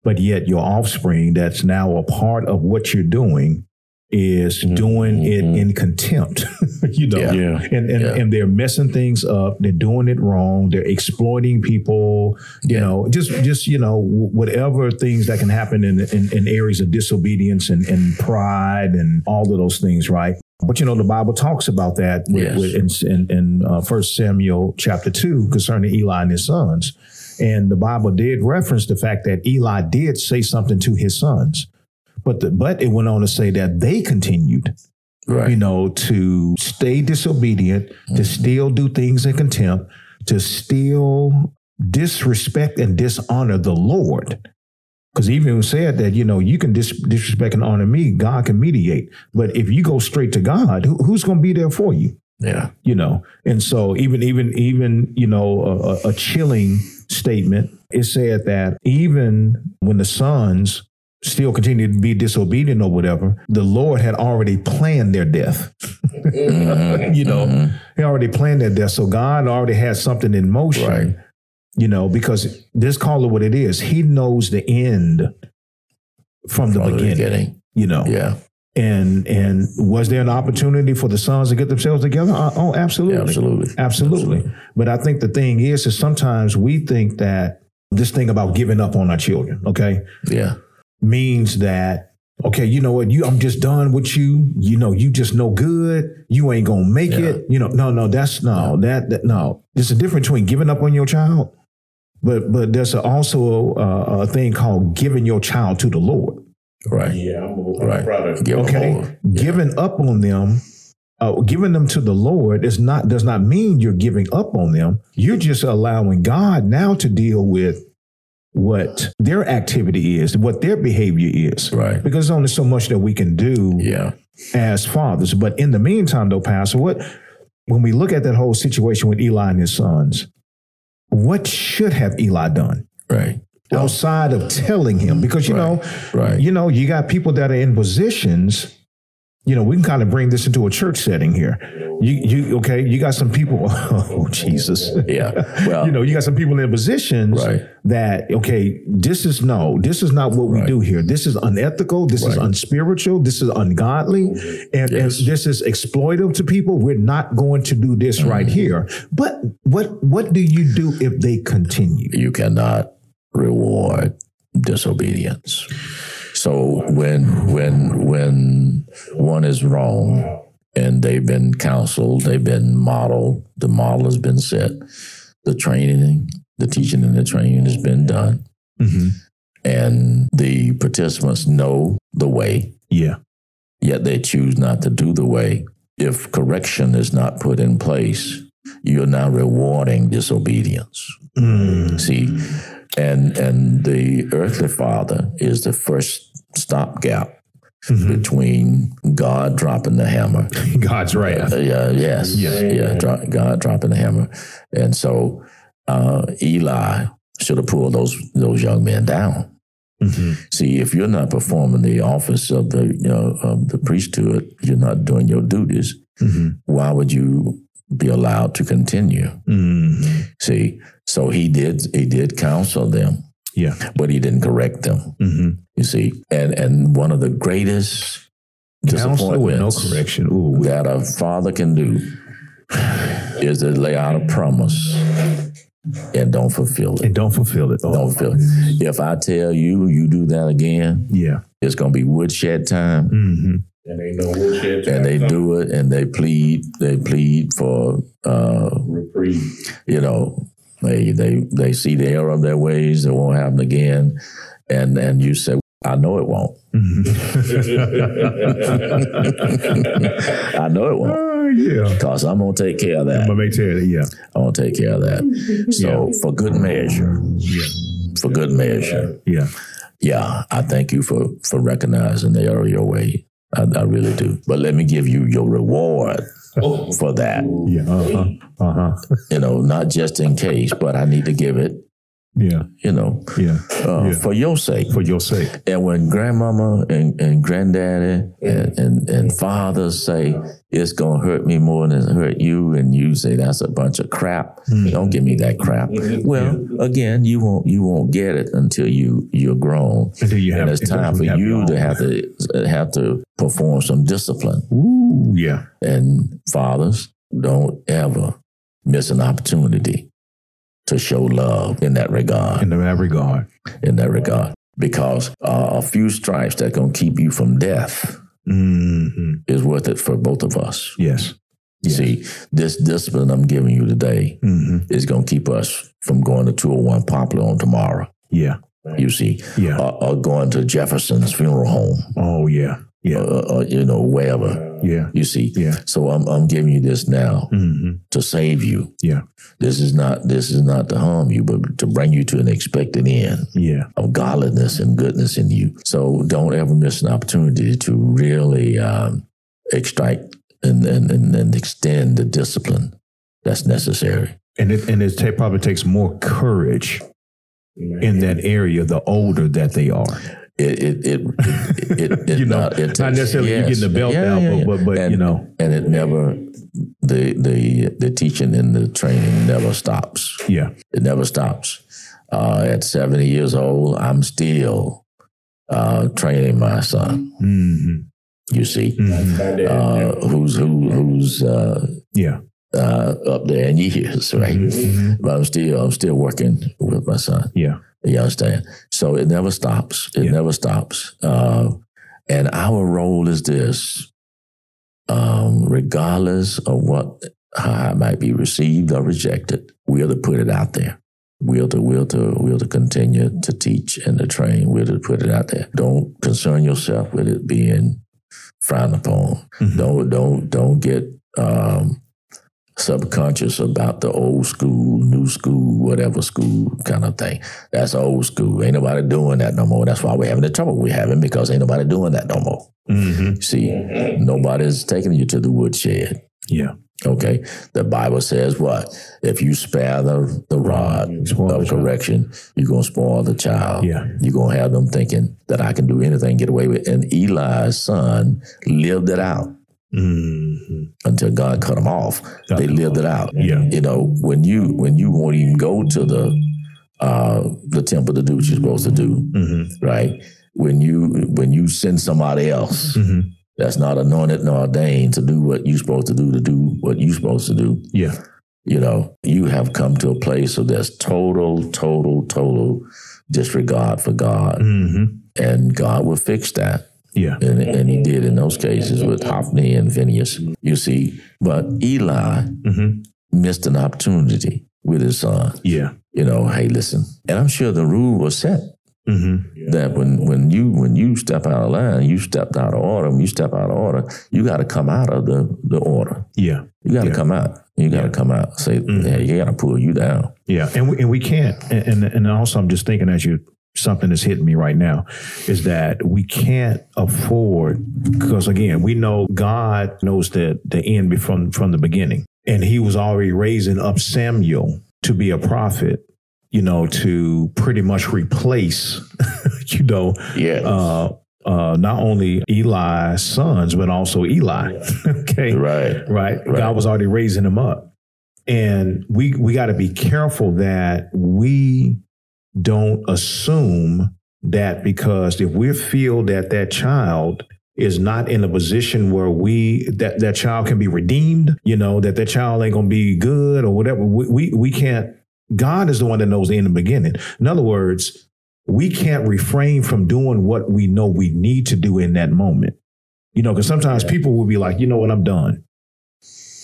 Speaker 2: but yet your offspring that's now a part of what you're doing is
Speaker 1: Mhm,
Speaker 2: doing it
Speaker 1: mhm.
Speaker 2: in contempt you know
Speaker 3: Yeah.
Speaker 1: Yeah,
Speaker 2: and and,
Speaker 3: Yeah.
Speaker 2: and they're messing things up they're doing it wrong they're exploiting people you
Speaker 3: Yeah.
Speaker 2: know just just you know whatever things that can happen in in, in areas of disobedience and, and pride and all of those things right but you know the bible talks about that with,
Speaker 3: Yes.
Speaker 2: with, in, in, in uh, 1 samuel chapter 2 concerning eli and his sons and the bible did reference the fact that eli did say something to his sons but the, but it went on to say that they continued
Speaker 3: Right.
Speaker 2: you know, to stay disobedient, to mm-hmm. still do things in contempt, to still disrespect and dishonor the Lord. Because even said that, you know, you can dis- disrespect and honor me, God can mediate. But if you go straight to God, who, who's going to be there for you?
Speaker 3: yeah.
Speaker 2: You know, and so even, even, even, you know, a- a chilling statement, it said that even when the sons still continue to be disobedient or whatever, the Lord had already planned their death. you know, He already planned their death. So God already had something in motion.
Speaker 3: Right.
Speaker 2: You know, because this call it what it is. He knows the end from the
Speaker 3: From the
Speaker 2: beginning.
Speaker 3: beginning.
Speaker 2: You know,
Speaker 3: Yeah.
Speaker 2: and and was there an opportunity for the sons to get themselves together? Uh, Oh, absolutely,
Speaker 3: Absolutely.
Speaker 2: absolutely. But I think the thing is, is sometimes we think that this thing about giving up on our children, okay,
Speaker 3: Yeah.
Speaker 2: Means that okay, you know what, you I'm just done with you. You know, you just no good. You ain't gonna make
Speaker 3: Yeah.
Speaker 2: it. You know, no, no, that's no, that that no. There's a difference between giving up on your child, but but there's also a, a thing called giving your child to the Lord.
Speaker 3: Right.
Speaker 1: Yeah, I'm,
Speaker 3: Right.
Speaker 1: proud
Speaker 3: Give 'em
Speaker 2: Okay,
Speaker 3: over.
Speaker 2: giving up on them, uh, giving them to the Lord is not does not mean you're giving up on them. You're just allowing God now to deal with what their activity is, what their behavior is.
Speaker 3: Right.
Speaker 2: Because there's only so much that we can do
Speaker 3: Yeah.
Speaker 2: as fathers. But in the meantime, though, Pastor, what when we look at that whole situation with Eli and his sons, what should have Eli done?
Speaker 3: Right.
Speaker 2: outside of telling him because you know
Speaker 3: Right.
Speaker 2: you know you got people that are in positions you know we can kind of bring this into a church setting here. You you okay you got some people oh jesus.
Speaker 3: Yeah. Well,
Speaker 2: you know you got some people in positions
Speaker 3: Right.
Speaker 2: that okay this is no this is not what we do here. This is unethical. This is unspiritual. This is ungodly. And,
Speaker 3: Yes.
Speaker 2: and this is exploitive to people. We're not going to do this right
Speaker 3: Mm-hmm.
Speaker 2: here. But what what do you do if they continue?
Speaker 3: You cannot reward disobedience. So when when when one is wrong and they've been counseled, they've been modeled, the model has been set, the training, the teaching and the training has been done,
Speaker 2: mm-hmm.
Speaker 3: and the participants know the way,
Speaker 2: yeah
Speaker 3: yet they choose not to do the way. If correction is not put in place, you're now rewarding disobedience.
Speaker 2: Mm.
Speaker 3: See, and and the earthly father is the first stopgap
Speaker 2: Mhm.
Speaker 3: between God dropping the hammer.
Speaker 2: God's wrath.
Speaker 3: Uh, yeah, yes,
Speaker 2: Yeah.
Speaker 3: yeah, dro- God dropping the hammer, and so uh, Eli should have pulled those those young men down.
Speaker 2: Mm-hmm.
Speaker 3: See, if you're not performing the office of the you know of the priesthood, you're not doing your duties.
Speaker 2: Mm-hmm.
Speaker 3: Why would you be allowed to continue?
Speaker 2: Mm-hmm.
Speaker 3: See, so he did he did counsel them,
Speaker 2: Yeah.
Speaker 3: but he didn't correct them.
Speaker 2: Mm-hmm.
Speaker 3: You see, and and one of the greatest
Speaker 2: Counselor with no
Speaker 3: disappointments
Speaker 2: correction. Ooh.
Speaker 3: that a father can do is to lay out a promise and don't fulfill it.
Speaker 2: And don't fulfill it. Oh,
Speaker 3: Don't fulfill it. If I tell you you do that again,
Speaker 2: Yeah.
Speaker 3: it's gonna be woodshed time.
Speaker 2: Mm-hmm.
Speaker 1: And ain't no bullshit.
Speaker 3: And they do it and they plead, they plead for uh,
Speaker 1: reprieve.
Speaker 3: you know, they they they see the error of their ways, it won't happen again. And and you say, I know it won't. I know it won't.
Speaker 2: Oh, yeah.
Speaker 3: Because I'm gonna take care of that.
Speaker 2: I'm gonna make sure that, yeah.
Speaker 3: I'm gonna take care of that. So for good measure, Yeah. for good measure,
Speaker 2: Yeah.
Speaker 3: yeah, I thank you for for recognizing the error of your way. I, I really do. But let me give you your reward for that.
Speaker 2: Yeah. Uh-huh. Uh-huh.
Speaker 3: You know, not just in case, but I need to give it.
Speaker 2: Yeah.
Speaker 3: You know,
Speaker 2: Yeah.
Speaker 3: uh,
Speaker 2: Yeah.
Speaker 3: for your sake.
Speaker 2: For your sake.
Speaker 3: And when grandmama and, and granddaddy and, and, and fathers say it's gonna hurt me more than it hurt you, and you say that's a bunch of crap, hmm. don't give me that crap. Mm-hmm. Well, again, you won't you won't get it until you you're grown,
Speaker 2: Until you have
Speaker 3: and it's time for
Speaker 2: have
Speaker 3: you to have to uh, have to perform some discipline.
Speaker 2: Ooh, yeah.
Speaker 3: And fathers, don't ever miss an opportunity to show love in that regard
Speaker 2: In that regard.
Speaker 3: in that regard because uh, a few stripes that going to keep you from death
Speaker 2: Mm-hmm.
Speaker 3: is worth it for both of us.
Speaker 2: Yes.
Speaker 3: You see, this discipline I'm giving you today
Speaker 2: Mm-hmm.
Speaker 3: is going to keep us from going to 201 Poplar on tomorrow.
Speaker 2: Yeah.
Speaker 3: You see,
Speaker 2: Yeah.
Speaker 3: or, or going to Jefferson's funeral home,
Speaker 2: Oh, yeah. Yeah.
Speaker 3: or, or, you know, wherever.
Speaker 2: Yeah.
Speaker 3: You see,
Speaker 2: Yeah.
Speaker 3: so I'm, I'm giving you this now
Speaker 2: Mm-hmm.
Speaker 3: to save you.
Speaker 2: Yeah.
Speaker 3: This is not this is not to harm you, but to bring you to an expected end.
Speaker 2: Yeah.
Speaker 3: of godliness and goodness in you. So don't ever miss an opportunity to really um, extract and, and, and, and extend the discipline that's necessary.
Speaker 2: And it and it ta- probably takes more courage in that area the older that they are.
Speaker 3: It it it, it, it, it
Speaker 2: You know,
Speaker 3: not, it
Speaker 2: not necessarily you getting the belt
Speaker 3: Yeah,
Speaker 2: out,
Speaker 3: yeah,
Speaker 2: but,
Speaker 3: yeah.
Speaker 2: but, but
Speaker 3: and,
Speaker 2: you know,
Speaker 3: and it never the the the teaching and the training never stops.
Speaker 2: yeah,
Speaker 3: It never stops. Uh, at 70 years old, I'm still uh, training my son.
Speaker 2: hmm
Speaker 3: You see,
Speaker 2: hmm
Speaker 3: uh, who's who who's uh,
Speaker 2: yeah,
Speaker 3: uh, up there in years, right?
Speaker 2: Mhm.
Speaker 3: But I'm still I'm still working with my son.
Speaker 2: yeah,
Speaker 3: You understand? So it never stops. It
Speaker 2: Yeah.
Speaker 3: never stops. Uh, and our role is this: um, regardless of what how it might be received or rejected, we are to put it out there. We are to we are to we are to continue to teach and to train. We're to put it out there. Don't concern yourself with it being frowned upon.
Speaker 2: Mhm.
Speaker 3: Don't don't don't get um, subconscious about the old school, new school, whatever school kind of thing. That's old school. Ain't nobody doing that no more. That's why we're having the trouble we're having because ain't nobody doing that no more.
Speaker 2: hmm
Speaker 3: See, nobody's taking you to the woodshed.
Speaker 2: yeah.
Speaker 3: Okay. The Bible says what? If you spare the, the rod of
Speaker 2: child.
Speaker 3: correction, you're going to spoil the child.
Speaker 2: Yeah.
Speaker 3: You're going to have them thinking that I can do anything, get away with it. And Eli's son lived it out
Speaker 2: hmm
Speaker 3: until God cut them off.
Speaker 2: Got
Speaker 3: they lived it out.
Speaker 2: Yeah.
Speaker 3: You know, when you when you won't even go to the uh, the temple to do what you're supposed to do,
Speaker 2: hmm
Speaker 3: right? When you when you send somebody else
Speaker 2: hmm
Speaker 3: that's not anointed nor ordained to do what you're supposed to do to do what you're supposed to do,
Speaker 2: Yeah.
Speaker 3: you know, you have come to a place of there's total, total, total disregard for God,
Speaker 2: hmm
Speaker 3: and God will fix that.
Speaker 2: Yeah.
Speaker 3: And, and he did in those cases with Hophni and Phineas, you see. But Eli
Speaker 2: hmm
Speaker 3: missed an opportunity with his son.
Speaker 2: Yeah.
Speaker 3: You know, hey, listen. And I'm sure the rule was set
Speaker 2: hmm
Speaker 3: that when when you when you step out of line, you stepped out of order. When you step out of order, you got to come out of the the order.
Speaker 2: Yeah.
Speaker 3: You got to
Speaker 2: Yeah.
Speaker 3: come out. You got to come out. Say,
Speaker 2: Mhm.
Speaker 3: yeah, you got to pull you down.
Speaker 2: Yeah, and we, and we can't. And, and and also, I'm just thinking as you something that's hitting me right now is that we can't afford because again, we know God knows the the end from from the beginning, and He was already raising up Samuel to be a prophet. You know, to pretty much replace, you know,
Speaker 3: Yeah.
Speaker 2: uh, uh, not only Eli's sons but also Eli. okay,
Speaker 3: right.
Speaker 2: right?
Speaker 3: Right.
Speaker 2: God was already raising him up. And we we got to be careful that we don't assume that because if we feel that that child is not in a position where we that that child can be redeemed, you know, that that child ain't gonna be good or whatever, we we, we can't. God is the one that knows the end and beginning. In other words, we can't refrain from doing what we know we need to do in that moment. You know, because sometimes people will be like, you know what, I'm done.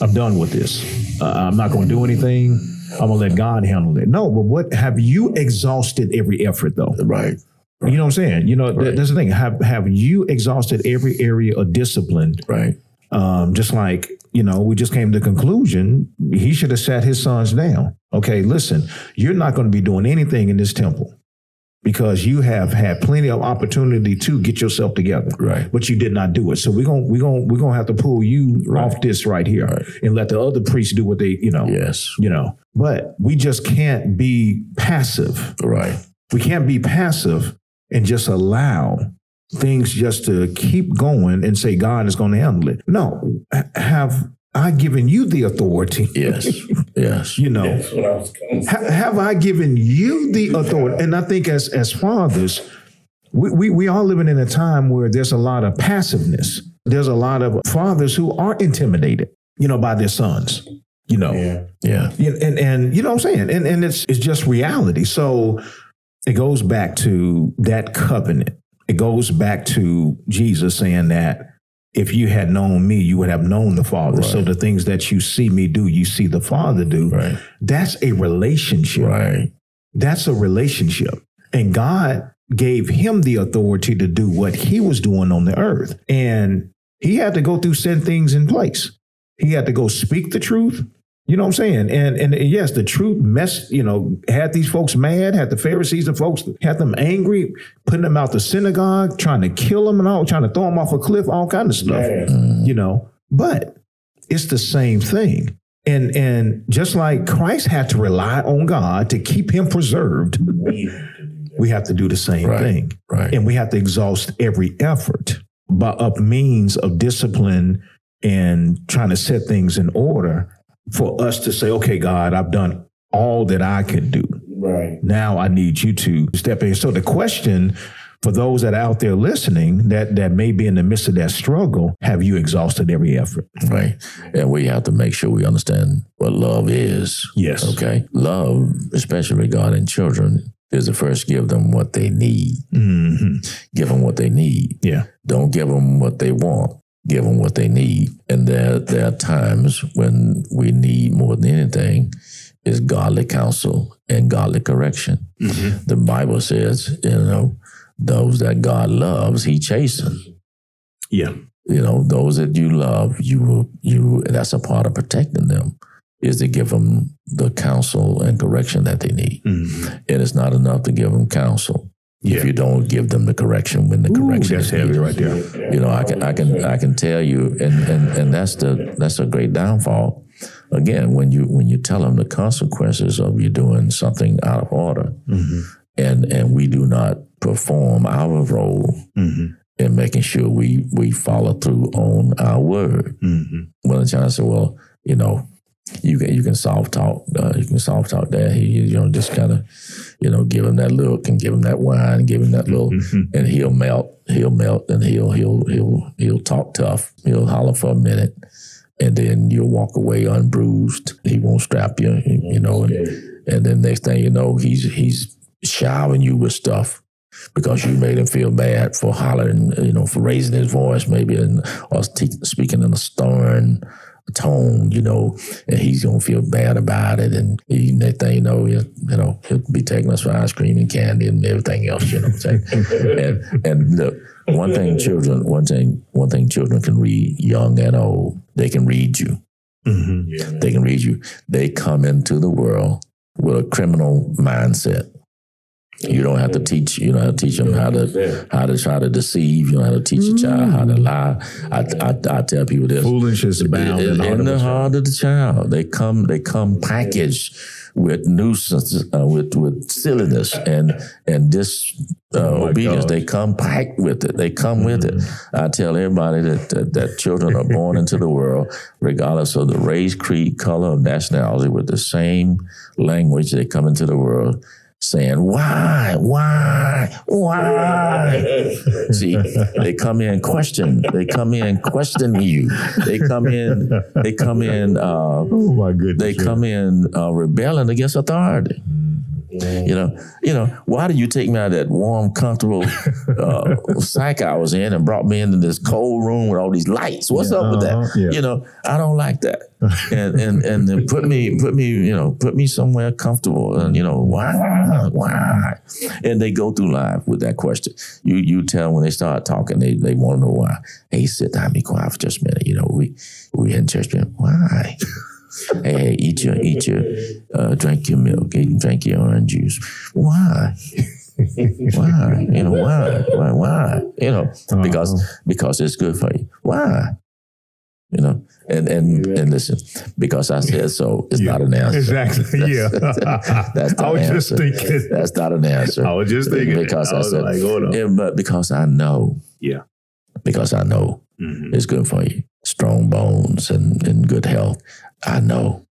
Speaker 2: I'm done with this. Uh, I'm not going to do anything. I'm to let God handle it. No, but what have you exhausted every effort though?
Speaker 3: Right.
Speaker 2: You know what I'm saying? You know, th- that's the thing. Have have you exhausted every area of discipline?
Speaker 3: Right.
Speaker 2: Um, just like you know, we just came to the conclusion he should have sat his sons down. Okay, listen, you're not going to be doing anything in this temple because you have had plenty of opportunity to get yourself together
Speaker 3: Right.
Speaker 2: but you did not do it. So we're gonna we're gonna we're gonna have to pull you off this right here
Speaker 3: Right.
Speaker 2: and let the other priests do what they you know
Speaker 3: Yes.
Speaker 2: you know. But we just can't be passive.
Speaker 3: Right.
Speaker 2: We can't be passive and just allow things just to keep going and say God is going to handle it. No, have I given you the authority?
Speaker 3: Yes. yes.
Speaker 2: You know, Ha- have I given you the authority? And I think as as fathers, we, we we are living in a time where there's a lot of passiveness. There's a lot of fathers who are intimidated, you know, by their sons. You know,
Speaker 3: Yeah.
Speaker 2: you know, and and you know what I'm saying, and and it's it's just reality. So it goes back to that covenant. It goes back to Jesus saying that if you had known me, you would have known the Father. So the things that you see me do, you see the Father do.
Speaker 3: Right.
Speaker 2: That's a relationship.
Speaker 3: Right.
Speaker 2: That's a relationship. And God gave him the authority to do what he was doing on the earth. And he had to go through certain things in place. He had to go speak the truth. You know what I'm saying? And and yes, the truth mess, you know, had these folks mad, had the Pharisees and folks had them angry, putting them out the synagogue, trying to kill them and all, trying to throw them off a cliff, all kind of stuff. Mm-hmm. You know, but it's the same thing. And and just like Christ had to rely on God to keep him preserved, we have to do the same
Speaker 3: Right.
Speaker 2: thing.
Speaker 3: Right.
Speaker 2: And we have to exhaust every effort by up means of discipline and trying to set things in order for us to say, okay, God, I've done all that I can do.
Speaker 3: Right.
Speaker 2: Now I need you to step in. So the question for those that are out there listening that that may be in the midst of that struggle, have you exhausted every effort?
Speaker 3: Right. And we have to make sure we understand what love is.
Speaker 2: Yes.
Speaker 3: Okay. Love, especially regarding children, is to first give them what they need.
Speaker 2: hmm
Speaker 3: Give them what they need.
Speaker 2: Yeah.
Speaker 3: Don't give them what they want. Give them what they need. And there, there are times when we need more than anything is godly counsel and godly correction. The Bible says, you know, those that God loves, He chastens.
Speaker 2: Yeah.
Speaker 3: You know, those that you love, you will, you. That's a part of protecting them, is to give them the counsel and correction that they need.
Speaker 2: Mhm.
Speaker 3: And it's not enough to give them counsel
Speaker 2: Yeah.
Speaker 3: if you don't give them the correction when the
Speaker 2: Ooh,
Speaker 3: correction
Speaker 2: that's
Speaker 3: is
Speaker 2: heavy
Speaker 3: needed.
Speaker 2: right there.
Speaker 3: You know, I can, I can, I can tell you, and and and that's the that's a great downfall. Again, when you when you tell them the consequences of you doing something out of order,
Speaker 2: Mhm.
Speaker 3: and and we do not perform our role
Speaker 2: Mhm.
Speaker 3: in making sure we we follow through on our word.
Speaker 2: Mhm.
Speaker 3: Well, John said, well, you know, you can you can soft talk, uh, you can soft talk that. He, you know, just kind of, you know, give him that look and give him that wine, give him that little,
Speaker 2: Mhm.
Speaker 3: and he'll melt, he'll melt, and he'll he'll he'll he'll talk tough. He'll holler for a minute, and then you'll walk away unbruised. He won't strap you, you know, and, and then next thing you know, he's he's showering you with stuff. Because you made him feel bad for hollering, you know, for raising his voice, maybe, and or speaking in a stern tone, you know, and he's gonna feel bad about it. And he, next thing you know, he'll, you know, he'll be taking us for ice cream and candy and everything else, you know what I'm saying? and and look, one thing children, one thing, one thing children can read, young and old, they can read you.
Speaker 2: Mhm.
Speaker 3: They can read you. They come into the world with a criminal mindset. You don't have to teach. You don't have to teach them how to how to try to deceive. You don't have to teach a child how to mm. lie. I, I, I tell people this:
Speaker 2: Foolish is bound in
Speaker 3: in,
Speaker 2: the heart of
Speaker 3: the
Speaker 2: child.
Speaker 3: heart of the child. They come, they come packaged with nuisance, uh, with with silliness and and disobedience.
Speaker 2: Uh, oh gosh.
Speaker 3: they come packed with it. They come with it. Mm. I tell everybody that, that that children are born into the world, regardless of the race, creed, color, or nationality, with the same language. They come into the world saying, "Why, why, why?" See, they come in question. They come in questioning you. They come in. They come in. Uh,
Speaker 2: Oh my goodness.
Speaker 3: they come in uh, rebelling against authority. You know, you know. Why did you take me out of that warm, comfortable uh, psych I was in and brought me into this cold room with all these lights? What's up with that?
Speaker 2: uh-huh, yeah.
Speaker 3: You know, I don't like that. and and and then put me put me you know put me somewhere comfortable and you know why why and they go through life with that question you you tell when they start talking they they want to know why hey sit down be quiet for just a minute you know we we in church why hey, hey eat your eat your uh, drink your milk eat, drink your orange juice why why you know why why why you know because because it's good for you why you know and and and listen because i said so it's not an answer
Speaker 2: Exactly. Yeah.
Speaker 3: that's not
Speaker 2: I was
Speaker 3: an
Speaker 2: just
Speaker 3: answer.
Speaker 2: thinking.
Speaker 3: that's not an answer
Speaker 2: I was just thinking.
Speaker 3: because
Speaker 2: I
Speaker 3: I, said
Speaker 2: like, hold on.
Speaker 3: Yeah, but because i know
Speaker 2: Yeah.
Speaker 3: because i know
Speaker 2: Mhm.
Speaker 3: it's good for you strong bones and, and good health i know.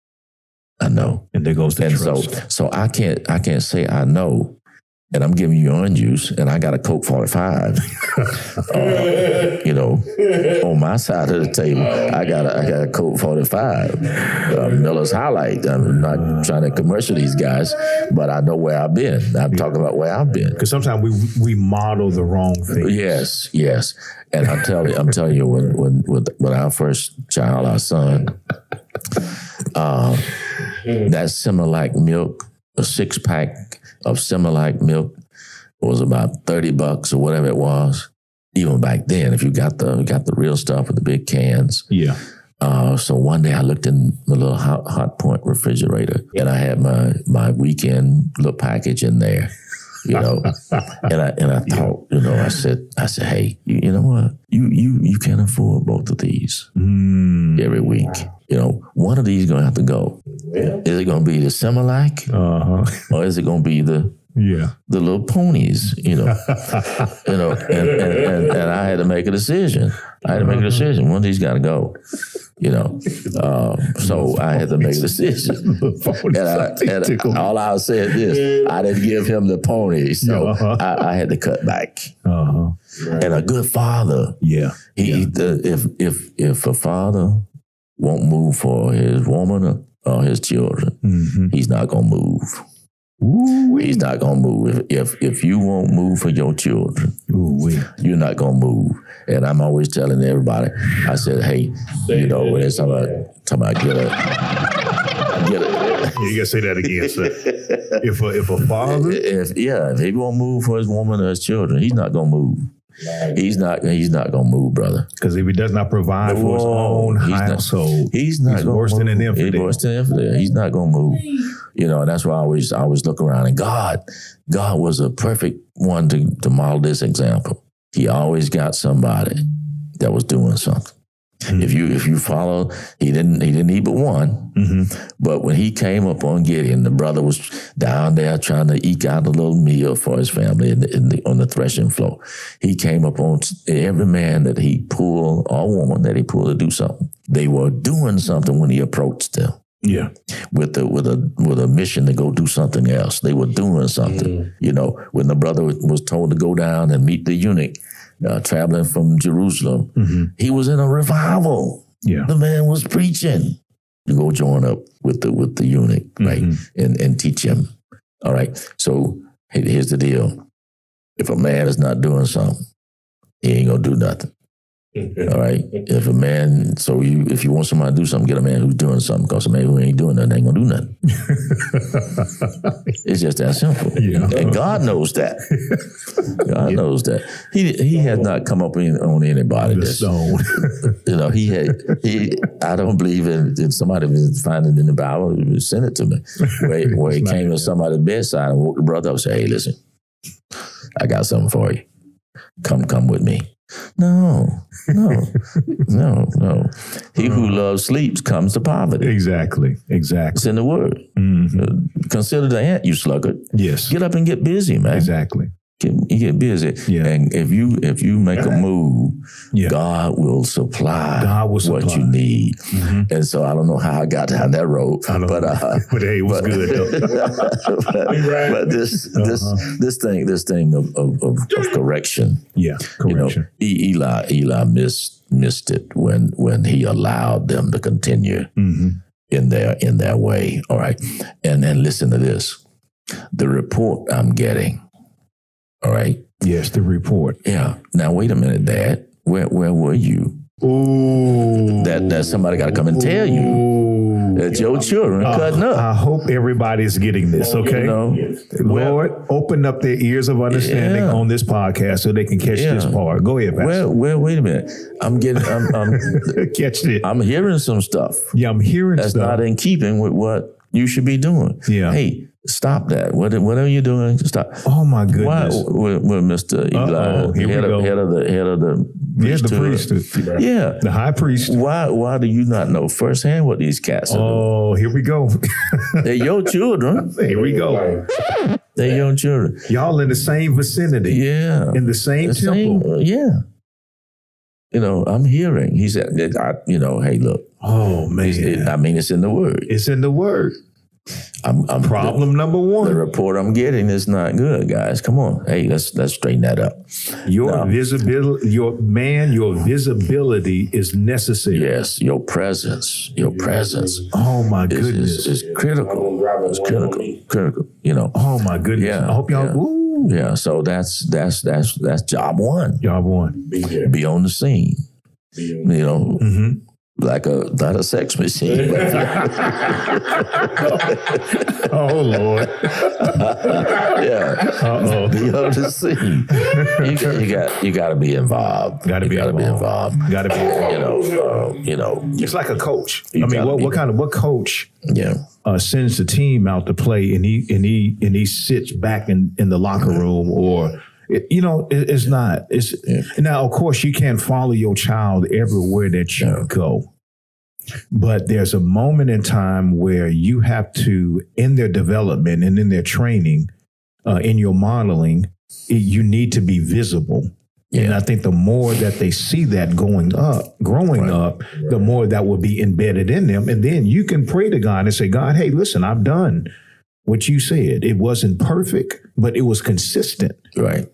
Speaker 3: I know.
Speaker 2: And there goes the
Speaker 3: and
Speaker 2: trust.
Speaker 3: so so i can't i can't say i know and I'm giving you orange juice, and I got a Colt 45. uh, you know, on my side of the table, I got a, I got a Colt 45. Uh, Miller's High Life. I'm not trying to commercial these guys, but I know where I've been. I'm talking about where I've been.
Speaker 2: Because sometimes we we model the wrong thing.
Speaker 3: Yes, yes. And I'm telling you, I'm telling you, when when with, with our first child, our son, uh, that Similac milk, a six pack of Similac milk, was about thirty bucks or whatever it was. Even back then, if you got the got the real stuff with the big cans.
Speaker 2: Yeah.
Speaker 3: Uh, so one day I looked in the little hot, Hotpoint refrigerator, and I had my my weekend little package in there you know. and I and I thought, you know, I said, I said, hey, you, you know what? You you you can't afford both of these
Speaker 2: Mm.
Speaker 3: every week. You know, one of these gonna have to go. Is it gonna be the Similac
Speaker 2: Uh huh.
Speaker 3: or is it gonna be the
Speaker 2: Yeah.
Speaker 3: the little ponies, you know, you know, and, and, and, and I had to make a decision. I had to make a decision. One of these got to go, you know. Um, so I had to make a decision. And, I, and all I said this: I didn't give him the pony, so
Speaker 2: Uh-huh.
Speaker 3: I, I had to cut back.
Speaker 2: Uh-huh.
Speaker 3: And a good father,
Speaker 2: Yeah.
Speaker 3: he the, if if if a father won't move for his woman or, or his children,
Speaker 2: Mm-hmm.
Speaker 3: he's not gonna move.
Speaker 2: Ooh,
Speaker 3: He's not gonna move. If if if you won't move for your children,
Speaker 2: Ooh, wee.
Speaker 3: you're not gonna move. And I'm always telling everybody, I said, hey, you know, when it's talking about, talking about get a, get a,
Speaker 2: You gotta say that again, sir. if a if a father,
Speaker 3: if yeah, if he won't move for his woman or his children, he's not gonna move. He's not. He's not gonna move, brother.
Speaker 2: because if he does not provide for his own
Speaker 3: he's not-
Speaker 2: household,
Speaker 3: He's not
Speaker 2: He's worse than
Speaker 3: move.
Speaker 2: an infidel.
Speaker 3: He's worse than an infidel. He's not gonna move. You know, that's why I always I always look around and God, God was a perfect one to, to model this example. He always got somebody that was doing something.
Speaker 2: Hmm.
Speaker 3: If you if you follow, he didn't he didn't need but one.
Speaker 2: Mhm.
Speaker 3: But when he came up on Gideon, the brother was down there trying to eke out a little meal for his family in the, in the, on the threshing floor. He came up on every man that he pulled or woman that he pulled to do something. They were doing something when he approached them
Speaker 2: yeah,
Speaker 3: with the with a with a mission to go do something else. They were doing something. You know, when the brother was told to go down and meet the eunuch uh, traveling from Jerusalem,
Speaker 2: Mhm.
Speaker 3: he was in a revival.
Speaker 2: yeah,
Speaker 3: The man was preaching. You go join up with the with the eunuch, right,
Speaker 2: Mhm.
Speaker 3: and and teach him. All right. So here's the deal: if a man is not doing something, he ain't gonna do nothing. All right. If a man, so you, if you want somebody to do something, get a man who's doing something. Because a man who ain't doing nothing ain't gonna do nothing. It's just that simple.
Speaker 2: Yeah.
Speaker 3: And God knows that. God knows that. He he has not come up in, on anybody
Speaker 2: the
Speaker 3: that's
Speaker 2: stone.
Speaker 3: you know, he had he. I don't believe in. in somebody was find it in the Bible. Send it to me. Where, where he came to somebody's bedside and woke the brother up and said, "Hey, listen, I got something for you. Come, come with me." No, no, no, no. He who loves sleeps comes to poverty.
Speaker 2: exactly, exactly.
Speaker 3: It's in the word.
Speaker 2: Mhm.
Speaker 3: Consider the ant, you sluggard.
Speaker 2: Yes,
Speaker 3: Get up and get busy, man.
Speaker 2: exactly.
Speaker 3: Get, you get busy.
Speaker 2: Yeah.
Speaker 3: And if you if you make a move,
Speaker 2: Yeah.
Speaker 3: God will supply,
Speaker 2: God will supply.
Speaker 3: what you need.
Speaker 2: Mhm.
Speaker 3: And so I don't know how I got down that road, but uh,
Speaker 2: But hey, it was
Speaker 3: but,
Speaker 2: good though.
Speaker 3: but, but this this
Speaker 2: Uh-huh.
Speaker 3: this thing this thing of of, of, of correction,
Speaker 2: Yeah,
Speaker 3: you know,
Speaker 2: correction.
Speaker 3: Eli Eli missed missed it when when he allowed them to continue
Speaker 2: Mhm.
Speaker 3: in their in their way. All right, and then listen to this, the report I'm getting. All right,
Speaker 2: Yes, the report.
Speaker 3: yeah. Now wait a minute, Dad. Where where were you?
Speaker 2: Ooh,
Speaker 3: That that somebody got to come and tell you that your children uh, cutting up.
Speaker 2: I hope everybody's getting this. Okay,
Speaker 3: You know,
Speaker 2: Lord, open up their ears of understanding
Speaker 3: Yeah.
Speaker 2: on this podcast so they can catch
Speaker 3: Yeah.
Speaker 2: this part. Go ahead, Pastor.
Speaker 3: Well, well, wait a minute. I'm getting, I'm, I'm,
Speaker 2: catch it.
Speaker 3: I'm hearing some stuff
Speaker 2: Yeah, I'm hearing
Speaker 3: that's
Speaker 2: stuff.
Speaker 3: not in keeping with what you should be doing.
Speaker 2: Yeah.
Speaker 3: Hey, stop that. What, are you're doing, stop.
Speaker 2: oh my
Speaker 3: Why,
Speaker 2: goodness.
Speaker 3: with, with Mr. Eli,
Speaker 2: Uh-oh, here we
Speaker 3: head, of, head of the head of the
Speaker 2: Yeah, the
Speaker 3: priesthood.
Speaker 2: priest,
Speaker 3: Yeah.
Speaker 2: the high priest.
Speaker 3: Why, why do you not know firsthand what these cats are
Speaker 2: Oh, here we go.
Speaker 3: doing? They're your children.
Speaker 2: here we go.
Speaker 3: They're your children.
Speaker 2: Y'all in the same vicinity,
Speaker 3: Yeah.
Speaker 2: in the same
Speaker 3: The
Speaker 2: temple.
Speaker 3: same- yeah. You know, I'm hearing. He said, I, you know, hey, look,
Speaker 2: Oh man,
Speaker 3: it- I mean, it's in the word.
Speaker 2: it's in the word.
Speaker 3: I'm, I'm
Speaker 2: Problem number one.
Speaker 3: The,
Speaker 2: one:
Speaker 3: report I'm getting is not good, guys. Come on, hey, let's let's straighten that up.
Speaker 2: your
Speaker 3: No.
Speaker 2: visibility, your man, your visibility is necessary.
Speaker 3: Yes, your presence, your presence
Speaker 2: Oh my
Speaker 3: is,
Speaker 2: goodness.
Speaker 3: is, is critical. It's critical, critical. You know,
Speaker 2: oh my goodness.
Speaker 3: Yeah,
Speaker 2: I hope y'all.
Speaker 3: yeah.
Speaker 2: Ooh,
Speaker 3: yeah. So that's that's that's that's job one.
Speaker 2: y'all won.
Speaker 3: Be on the scene. You know,
Speaker 2: hmm
Speaker 3: like a not a sex machine. but-
Speaker 2: Oh Lord.
Speaker 3: yeah.
Speaker 2: Uh
Speaker 3: Be on the scene. You, got- you got you got to be involved.
Speaker 2: Got to
Speaker 3: You
Speaker 2: be
Speaker 3: gotta be involved.
Speaker 2: Got to be.
Speaker 3: You know, uh, you know.
Speaker 2: It's like a coach. I mean, what, what kind of what coach
Speaker 3: Yeah.
Speaker 2: uh, sends the team out to play and he and he and he sits back in, in the locker room or it, you know it, it's not it's
Speaker 3: Yeah.
Speaker 2: now of course you can't follow your child everywhere that you
Speaker 3: Yeah.
Speaker 2: go but there's a moment in time where you have to in their development and in their training uh, in your modeling, it, you need to be visible. And I think the more that they see that going up, growing up, the more that will be embedded in them. And then you can pray to God and say, God, hey, listen, I've done what you said. It wasn't perfect, but it was consistent.
Speaker 3: Right.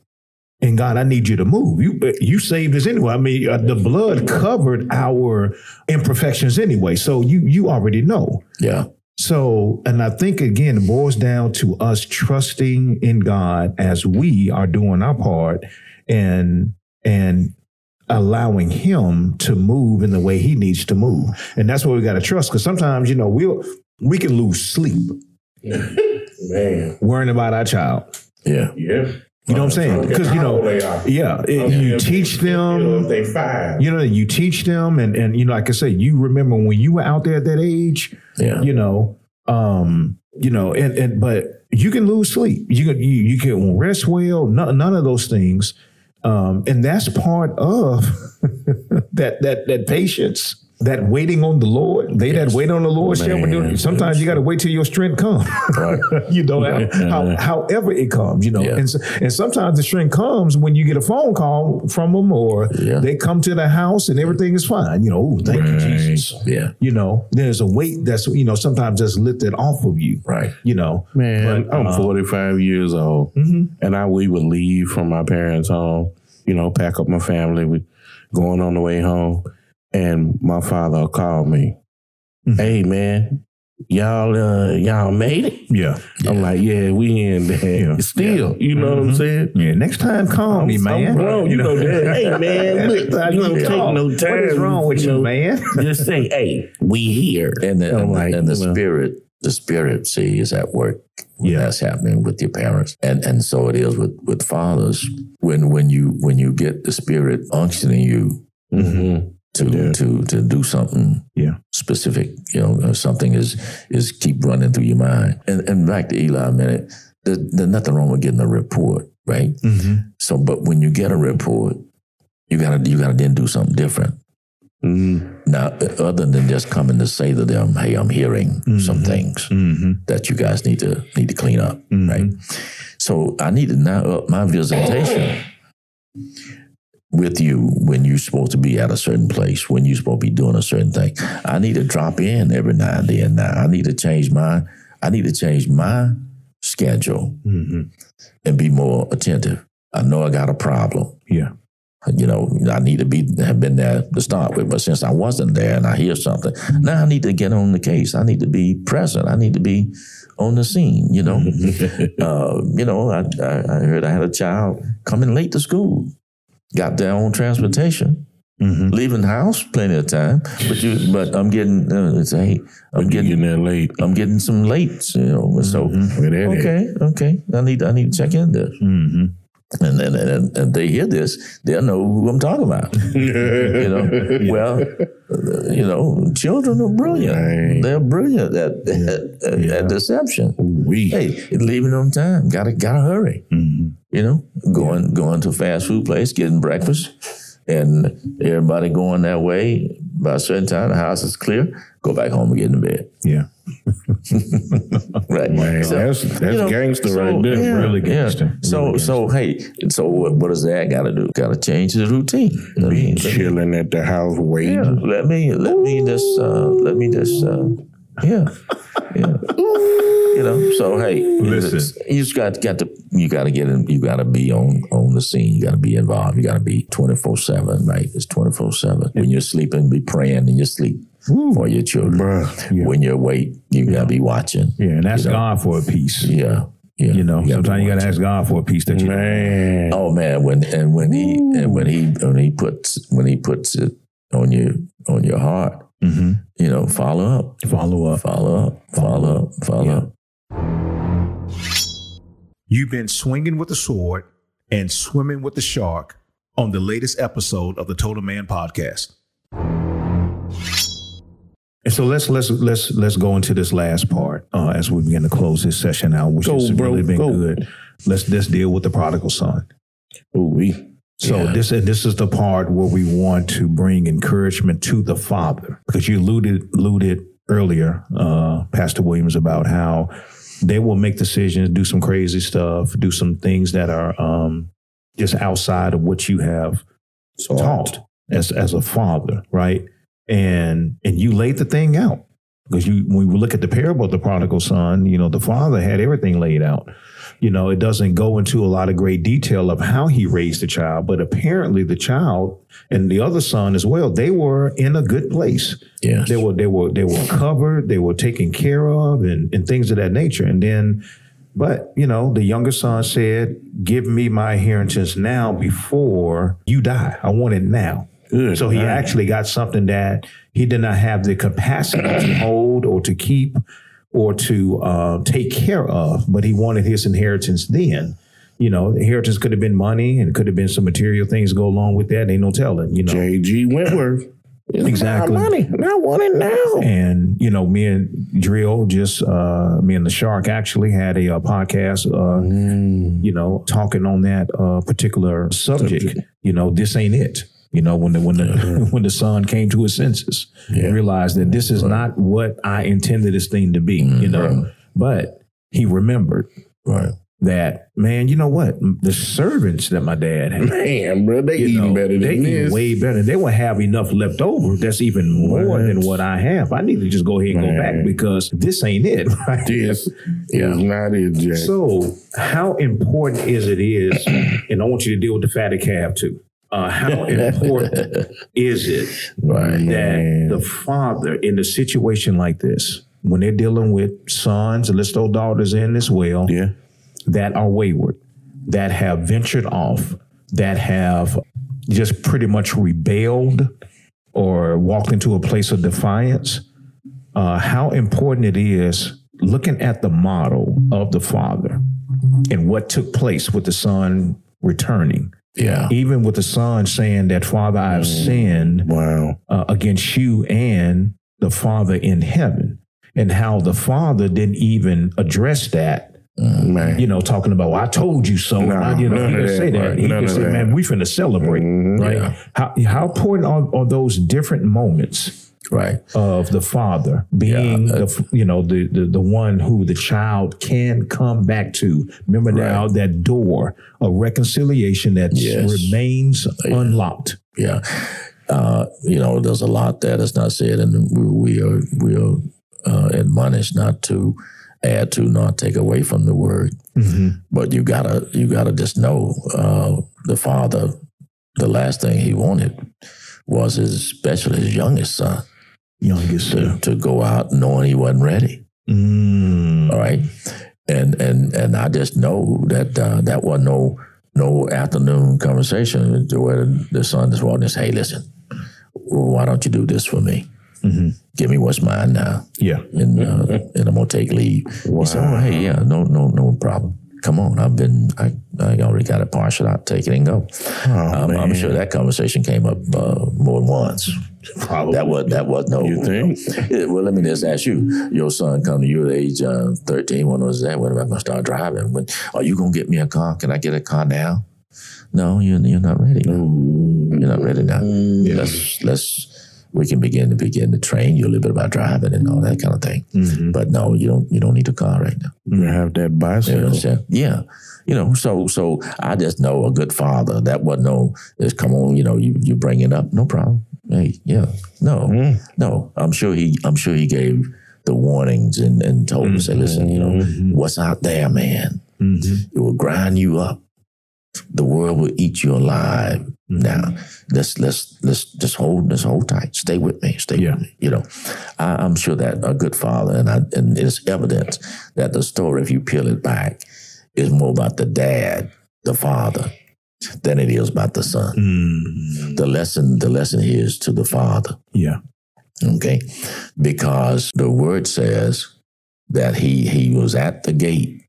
Speaker 2: And God, I need you to move. You you saved us anyway. I mean, uh, the blood covered our imperfections anyway. So you you already know.
Speaker 3: Yeah.
Speaker 2: So, and I think again, it boils down to us trusting in God as we are doing our part and and allowing him to move in the way he needs to move. And that's what we got to trust. Because sometimes, you know, we'll we can lose sleep
Speaker 6: Man.
Speaker 2: worrying about our child.
Speaker 3: Yeah.
Speaker 6: Yeah.
Speaker 2: You know what I'm saying? Because you know, yeah, it-
Speaker 6: Okay,
Speaker 2: you teach
Speaker 6: if- you know,
Speaker 2: them.
Speaker 6: They five.
Speaker 2: You know, you teach them, and and you know, like I say, you remember when you were out there at that age.
Speaker 3: Yeah.
Speaker 2: You know, um, you know, and and but you can lose sleep. You can you, you can rest well. None, none of those things, um, and that's part of that that that patience. That waiting on the Lord, they that wait on the Lord shall renew. Sometimes you got to wait till your strength comes.
Speaker 3: Right.
Speaker 2: you know, how, however it comes, you know,
Speaker 3: Yeah.
Speaker 2: and, so, and sometimes the strength comes when you get a phone call from them or
Speaker 3: Yeah.
Speaker 2: they come to the house and everything is fine. You know, ooh, thank you, Jesus.
Speaker 3: Yeah.
Speaker 2: You know, there's a weight that's, you know, sometimes that's lifted off of you,
Speaker 3: Right.
Speaker 2: you know.
Speaker 6: Man,
Speaker 2: But,
Speaker 6: I'm
Speaker 2: uh,
Speaker 6: 45 years old, and I we would leave from my parents' home. You know, pack up my family. We going on the way home, and my father called me.
Speaker 2: Mhm.
Speaker 6: Hey, man, y'all, uh, y'all made it.
Speaker 2: Yeah.
Speaker 6: I'm like, yeah, we in there.
Speaker 2: Yeah.
Speaker 6: Still, you know what I'm saying?
Speaker 2: Yeah. Next time, call me,
Speaker 6: I'm
Speaker 2: man.
Speaker 6: grown, you know that. Hey, man, look,
Speaker 2: Next
Speaker 6: you don't
Speaker 2: time
Speaker 6: take no time.
Speaker 2: What is wrong with you,
Speaker 6: know,
Speaker 2: man?
Speaker 6: Just say, hey, we here.
Speaker 3: And the,
Speaker 6: I'm
Speaker 3: and, the-
Speaker 6: like,
Speaker 3: and the
Speaker 6: you know.
Speaker 3: spirit, the spirit, see, is at work
Speaker 2: Yeah.
Speaker 3: that's happening with your parents. And and so it is with with fathers. When when you when you get the spirit unctioning you
Speaker 6: Mm-hmm.
Speaker 3: To
Speaker 6: Yeah.
Speaker 3: to to do something
Speaker 2: Yeah.
Speaker 3: specific, you know, something is is keep running through your mind. And and back to Eli a minute, there, there's nothing wrong with getting a report, right?
Speaker 2: Mm-hmm.
Speaker 3: So, but when you get a report, you gotta you gotta then do something different.
Speaker 6: Mm-hmm.
Speaker 3: Now, other than just coming to say to them, "Hey, I'm hearing some things
Speaker 2: Mm-hmm.
Speaker 3: that you guys need to need to clean up," right? So, I need to now up my visitation with you when you're supposed to be at a certain place, when you're supposed to be doing a certain thing. I need to drop in every now and then. Now, I need to change my I need to change my schedule
Speaker 2: Mm-hmm.
Speaker 3: and be more attentive. I know I got a problem.
Speaker 2: Yeah.
Speaker 3: You know, I need to be have been there to start with, but since I wasn't there and I hear something, now I need to get on the case. I need to be present. I need to be on the scene. You know, uh, you know. I, I, I heard I had a child coming late to school, got their own transportation,
Speaker 2: Mm-hmm.
Speaker 3: leaving the house plenty of time. But you, but I'm getting, uh, it's hey, I'm getting,
Speaker 6: getting there late.
Speaker 3: I'm getting some late, You know, so
Speaker 6: that
Speaker 3: okay, okay. I need, I need to check in this.
Speaker 2: Mm-hmm.
Speaker 3: And then and, and they hear this, they'll know who I'm talking about. You know, well, uh, you know, children are brilliant.
Speaker 6: Right.
Speaker 3: They're brilliant at, at, at, at deception.
Speaker 6: we.
Speaker 3: Hey, leaving on time. Gotta gotta hurry.
Speaker 2: Mm-hmm.
Speaker 3: You know, going going to a fast food place, getting breakfast, and everybody going that way. By a certain time, the house is clear. Go back home and get in the bed.
Speaker 2: Yeah.
Speaker 3: Right.
Speaker 6: Man,
Speaker 3: So-
Speaker 6: that's that's
Speaker 3: you know,
Speaker 6: gangster
Speaker 3: so,
Speaker 6: right there.
Speaker 3: yeah,
Speaker 2: Really
Speaker 3: yeah.
Speaker 2: gangster.
Speaker 3: So
Speaker 2: Really
Speaker 3: so hey, so what, what does that got to do? Got to change his routine. Let me, let me-
Speaker 6: Chilling at the house waiting.
Speaker 3: yeah, let me let me just uh, let me just uh, yeah yeah. You know, so hey,
Speaker 2: Listen.
Speaker 3: you just got got to you got to get in. You got to be on on the scene. You got to be involved. You got to be twenty four seven. Right? It's twenty four seven. When you're sleeping, be praying in your sleep for your children.
Speaker 2: Yeah.
Speaker 3: When you're awake, you got to be watching.
Speaker 2: Yeah. And that's
Speaker 3: You know.
Speaker 2: God for a peace.
Speaker 3: Yeah, yeah.
Speaker 2: You know,
Speaker 3: gotta
Speaker 2: sometimes you got to ask God for a peace that you.
Speaker 6: Man.
Speaker 3: Oh man, when and when he and when he when he puts when he puts it on you on your heart,
Speaker 2: Mm-hmm.
Speaker 3: you know, follow up,
Speaker 2: Follow up.
Speaker 3: follow up, follow up, follow
Speaker 2: Yeah.
Speaker 3: up.
Speaker 2: You've been swinging with the sword and swimming with the shark on the latest episode of the Total Man podcast. And so let's let's let's let's go into this last part uh, as we begin to close this session out, which
Speaker 6: Go,
Speaker 2: has
Speaker 6: bro,
Speaker 2: really been
Speaker 6: go.
Speaker 2: good. Let's let's deal with the prodigal son.
Speaker 6: Ooh, we.
Speaker 2: So
Speaker 3: Yeah.
Speaker 2: this this is the part where we want to bring encouragement to the father because you alluded alluded earlier, uh, Pastor Williams, about how they will make decisions, do some crazy stuff, do some things that are um, just outside of what you have taught as as a father, right? And and you laid the thing out because you when we look at the parable of the prodigal son, you know, the father had everything laid out. You know, it doesn't go into a lot of great detail of how he raised the child, but apparently the child and the other son as well, they were in a good place.
Speaker 3: Yes.
Speaker 2: They were they were they were covered, they were taken care of and, and things of that nature. And then but you know, the younger son said, Give me my inheritance now before you die. I want it now.
Speaker 6: Good.
Speaker 2: So he
Speaker 6: night.
Speaker 2: actually got something that he did not have the capacity to hold or to keep or to uh, take care of, but he wanted his inheritance then. You know, the inheritance could have been money and it could have been some material things go along with that. Ain't no telling, you know.
Speaker 6: J.G. Wentworth. It's
Speaker 2: Exactly.
Speaker 6: My money. And I want it now.
Speaker 2: And you know, me and Drill just uh me and the Shark actually had a, uh podcast uh you know talking on that uh particular subject. You know, this ain't it. You know, when the when the mm-hmm. when the son came to his senses, realized that this is not what I intended this thing to be. You mm-hmm. know, but he remembered
Speaker 3: Right.
Speaker 2: that man. You know what? The servants that my dad had.
Speaker 6: Man, bro, they eating
Speaker 2: know,
Speaker 6: better
Speaker 2: they eat way better. They will have enough left over. That's even more
Speaker 6: Right.
Speaker 2: than what I have. I need to just go ahead and go back because this ain't it. Right?
Speaker 6: This is not it, Jack.
Speaker 2: So, how important is it is, and I want you to deal with the fatty calf too. Uh, how important is it
Speaker 3: Right.
Speaker 2: that the father in a situation like this, when they're dealing with sons, and let's throw daughters in as well,
Speaker 6: yeah.
Speaker 2: that are wayward, that have ventured off, that have just pretty much rebelled or walked into a place of defiance, uh, how important it is looking at the model of the father and what took place with the son returning.
Speaker 3: Yeah.
Speaker 2: Even with the son saying that, Father, I have sinned
Speaker 6: Wow.
Speaker 2: uh, against you and the Father in heaven, and how the Father didn't even address that
Speaker 6: Man.
Speaker 2: you know, talking about, well, I told you so.
Speaker 6: No,
Speaker 2: I- you know, he didn't say
Speaker 6: that, right.
Speaker 2: He
Speaker 6: None
Speaker 2: just said,
Speaker 6: that.
Speaker 2: man, we finna celebrate,
Speaker 6: Mhm.
Speaker 2: right?
Speaker 3: Yeah.
Speaker 2: How, how important are, are those different moments
Speaker 3: Right.
Speaker 2: of the father being
Speaker 3: Yeah,
Speaker 2: the, you know, the, the, the one who the child can come back to. Remember now that door of reconciliation that
Speaker 3: Yes.
Speaker 2: remains unlocked.
Speaker 3: Yeah. Uh, you know, there's a lot that is not said, and we, we are we are uh, admonished not to add to, not take away from the word. But you gotta you gotta just know uh, the father. The last thing he wanted was his, especially his youngest son,
Speaker 2: Youngest
Speaker 3: to, to go out knowing he wasn't ready.
Speaker 2: Mm.
Speaker 3: All right, and and and I just know that uh, that wasn't no no afternoon conversation where the son just walked and said, "Hey, listen, why don't you do this for me? Give me what's mine now,
Speaker 2: Yeah.
Speaker 3: and uh, and I'm gonna take leave." He said, "Oh, hey, yeah, no, no, no problem. Come on, I've been, I, I already got a partial out. Take it and go." I'm, I'm sure that conversation came up uh, more than once.
Speaker 2: Probably.
Speaker 3: That was that was no.
Speaker 6: You think?
Speaker 3: Yeah, well, let me just ask you. Your son come to you at age uh, 13. When was that? When am I to start driving? When are you going to get me a car? Can I get a car now? No, you're, you're not ready. Mm. You're not ready now. Mm. Let's let's we can begin to begin to train you a little bit about driving and all that kind of thing. Mm-hmm. But no, you don't you don't need a car right now.
Speaker 6: You have that
Speaker 3: You know
Speaker 6: bicycle.
Speaker 3: Yeah. You know, so so I just know a good father. That wasn't no is come on, you know, you you bring it up, no problem. Hey, yeah. No. Hmm. No. I'm sure he I'm sure he gave the warnings and, and told him, say, listen, you know, mm-hmm. what's out there, man? Mm-hmm. It will grind you up. The world will eat you alive. Mm-hmm. Now, let's let's let's just hold this hold tight. Stay with me. Stay
Speaker 2: Yeah.
Speaker 3: with me. You know, I, I'm sure that a good father, and I, and it's evident that the story, if you peel it back, is more about the dad, the father, than it is about the son.
Speaker 2: Mm.
Speaker 3: The lesson, the lesson here is to the father.
Speaker 2: Yeah.
Speaker 3: Okay, because the word says that he he was at the gate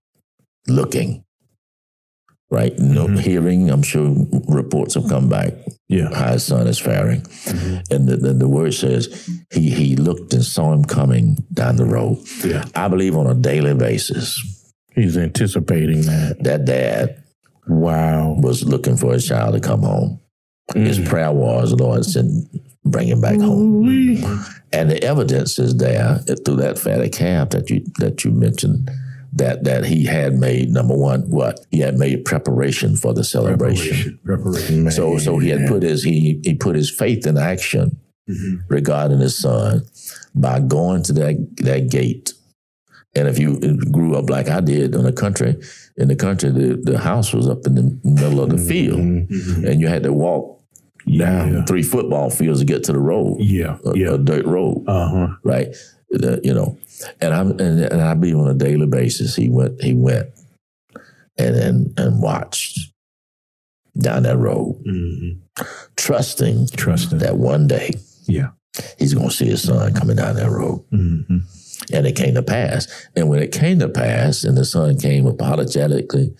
Speaker 3: looking. Right, no hearing. I'm sure reports have come back
Speaker 2: Yeah.
Speaker 3: how his son is faring. And the, the, the word says he, he looked and saw him coming down the road.
Speaker 2: Yeah.
Speaker 3: I believe on a daily basis,
Speaker 6: He's anticipating that.
Speaker 3: that dad
Speaker 6: Wow.
Speaker 3: was looking for his child to come home. His mm. prayer was, Lord, send, bring him back home. And the evidence is there through that fatty calf that you that you mentioned that that he had made number one what he had made preparation for the celebration.
Speaker 2: Preparation.
Speaker 3: So so he had put his he he put his faith in action mm-hmm. regarding his son by going to that that gate. And if you grew up like I did in the country, in the country, the, the house was up in the middle of the field, and you had to walk down
Speaker 2: Yeah.
Speaker 3: three football fields to get to the road,
Speaker 2: Yeah.
Speaker 3: a,
Speaker 2: Yeah.
Speaker 3: a dirt road
Speaker 2: Uh huh.
Speaker 3: right? The- you know, and I'm and, and I be on a daily basis. He went, he went, and and and watched down that road, trusting
Speaker 2: Trusting.
Speaker 3: that one day
Speaker 2: Yeah.
Speaker 3: he's going to see his son coming down that road.
Speaker 2: Mm-hmm.
Speaker 3: And it came to pass. And when it came to pass, and the son came apologetically.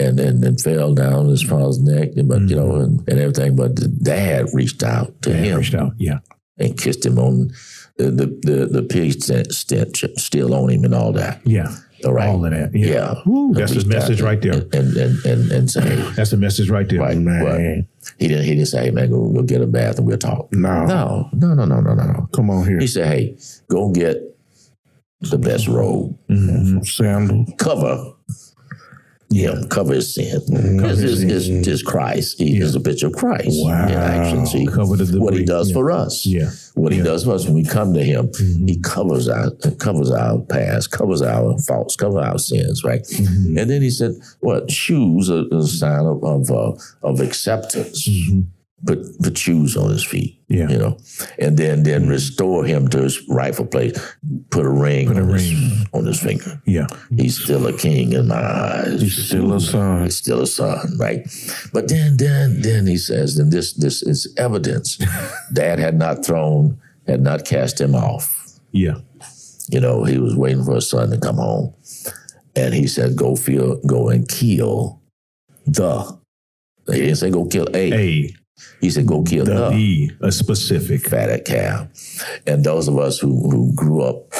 Speaker 3: And then and fell down his father's neck, and but you know, mm-hmm. and, and everything. But the dad reached out to him
Speaker 2: Reached out. Yeah.
Speaker 3: and kissed him on the the the, the pig stench, still on him and all that.
Speaker 2: Yeah.
Speaker 3: All right.
Speaker 2: All of that. Yeah.
Speaker 3: Yeah.
Speaker 2: Woo, that's the message right there.
Speaker 3: And and and, and, and say,
Speaker 2: That's the message right there.
Speaker 3: right,
Speaker 6: Man.
Speaker 3: what? He didn't he didn't say, hey man, go go get a bath and we'll talk.
Speaker 6: No.
Speaker 3: No, no, no, no, no, no, no.
Speaker 6: Come on here.
Speaker 3: He said, hey, go get the best robe.
Speaker 6: Some mm-hmm. sandals.
Speaker 3: Cover Yeah, cover his sin. Because it's, it's, it's Christ. He is a picture of Christ
Speaker 6: Wow.
Speaker 3: in action. See
Speaker 2: Cover the
Speaker 3: what he does
Speaker 2: Yeah.
Speaker 3: for us.
Speaker 2: Yeah.
Speaker 3: What he does for us when we come to him, mm-hmm. he covers our covers our past, covers our faults, covers our sins, right? Mm-hmm. And then he said, "What shoes are a sign of of, uh, of acceptance? Put the shoes on his feet,
Speaker 2: Yeah.
Speaker 3: you know, and then then restore him to his rightful place. Put a ring, put
Speaker 2: a
Speaker 3: on, His,
Speaker 2: ring.
Speaker 3: on his finger.
Speaker 2: Yeah.
Speaker 3: He's still a king in my eyes.
Speaker 6: He's still a son.
Speaker 3: He's still a son, right? But then, then, then he says, then this, this is evidence. Dad had not thrown, had not cast him off.
Speaker 2: Yeah.
Speaker 3: You know, he was waiting for his son to come home, and he said, "Go feel, go and kill the." He didn't say go kill a.
Speaker 2: A.
Speaker 3: He said go kill
Speaker 2: The
Speaker 3: the,
Speaker 2: E. A specific.
Speaker 3: fatted calf. And those of us who who grew up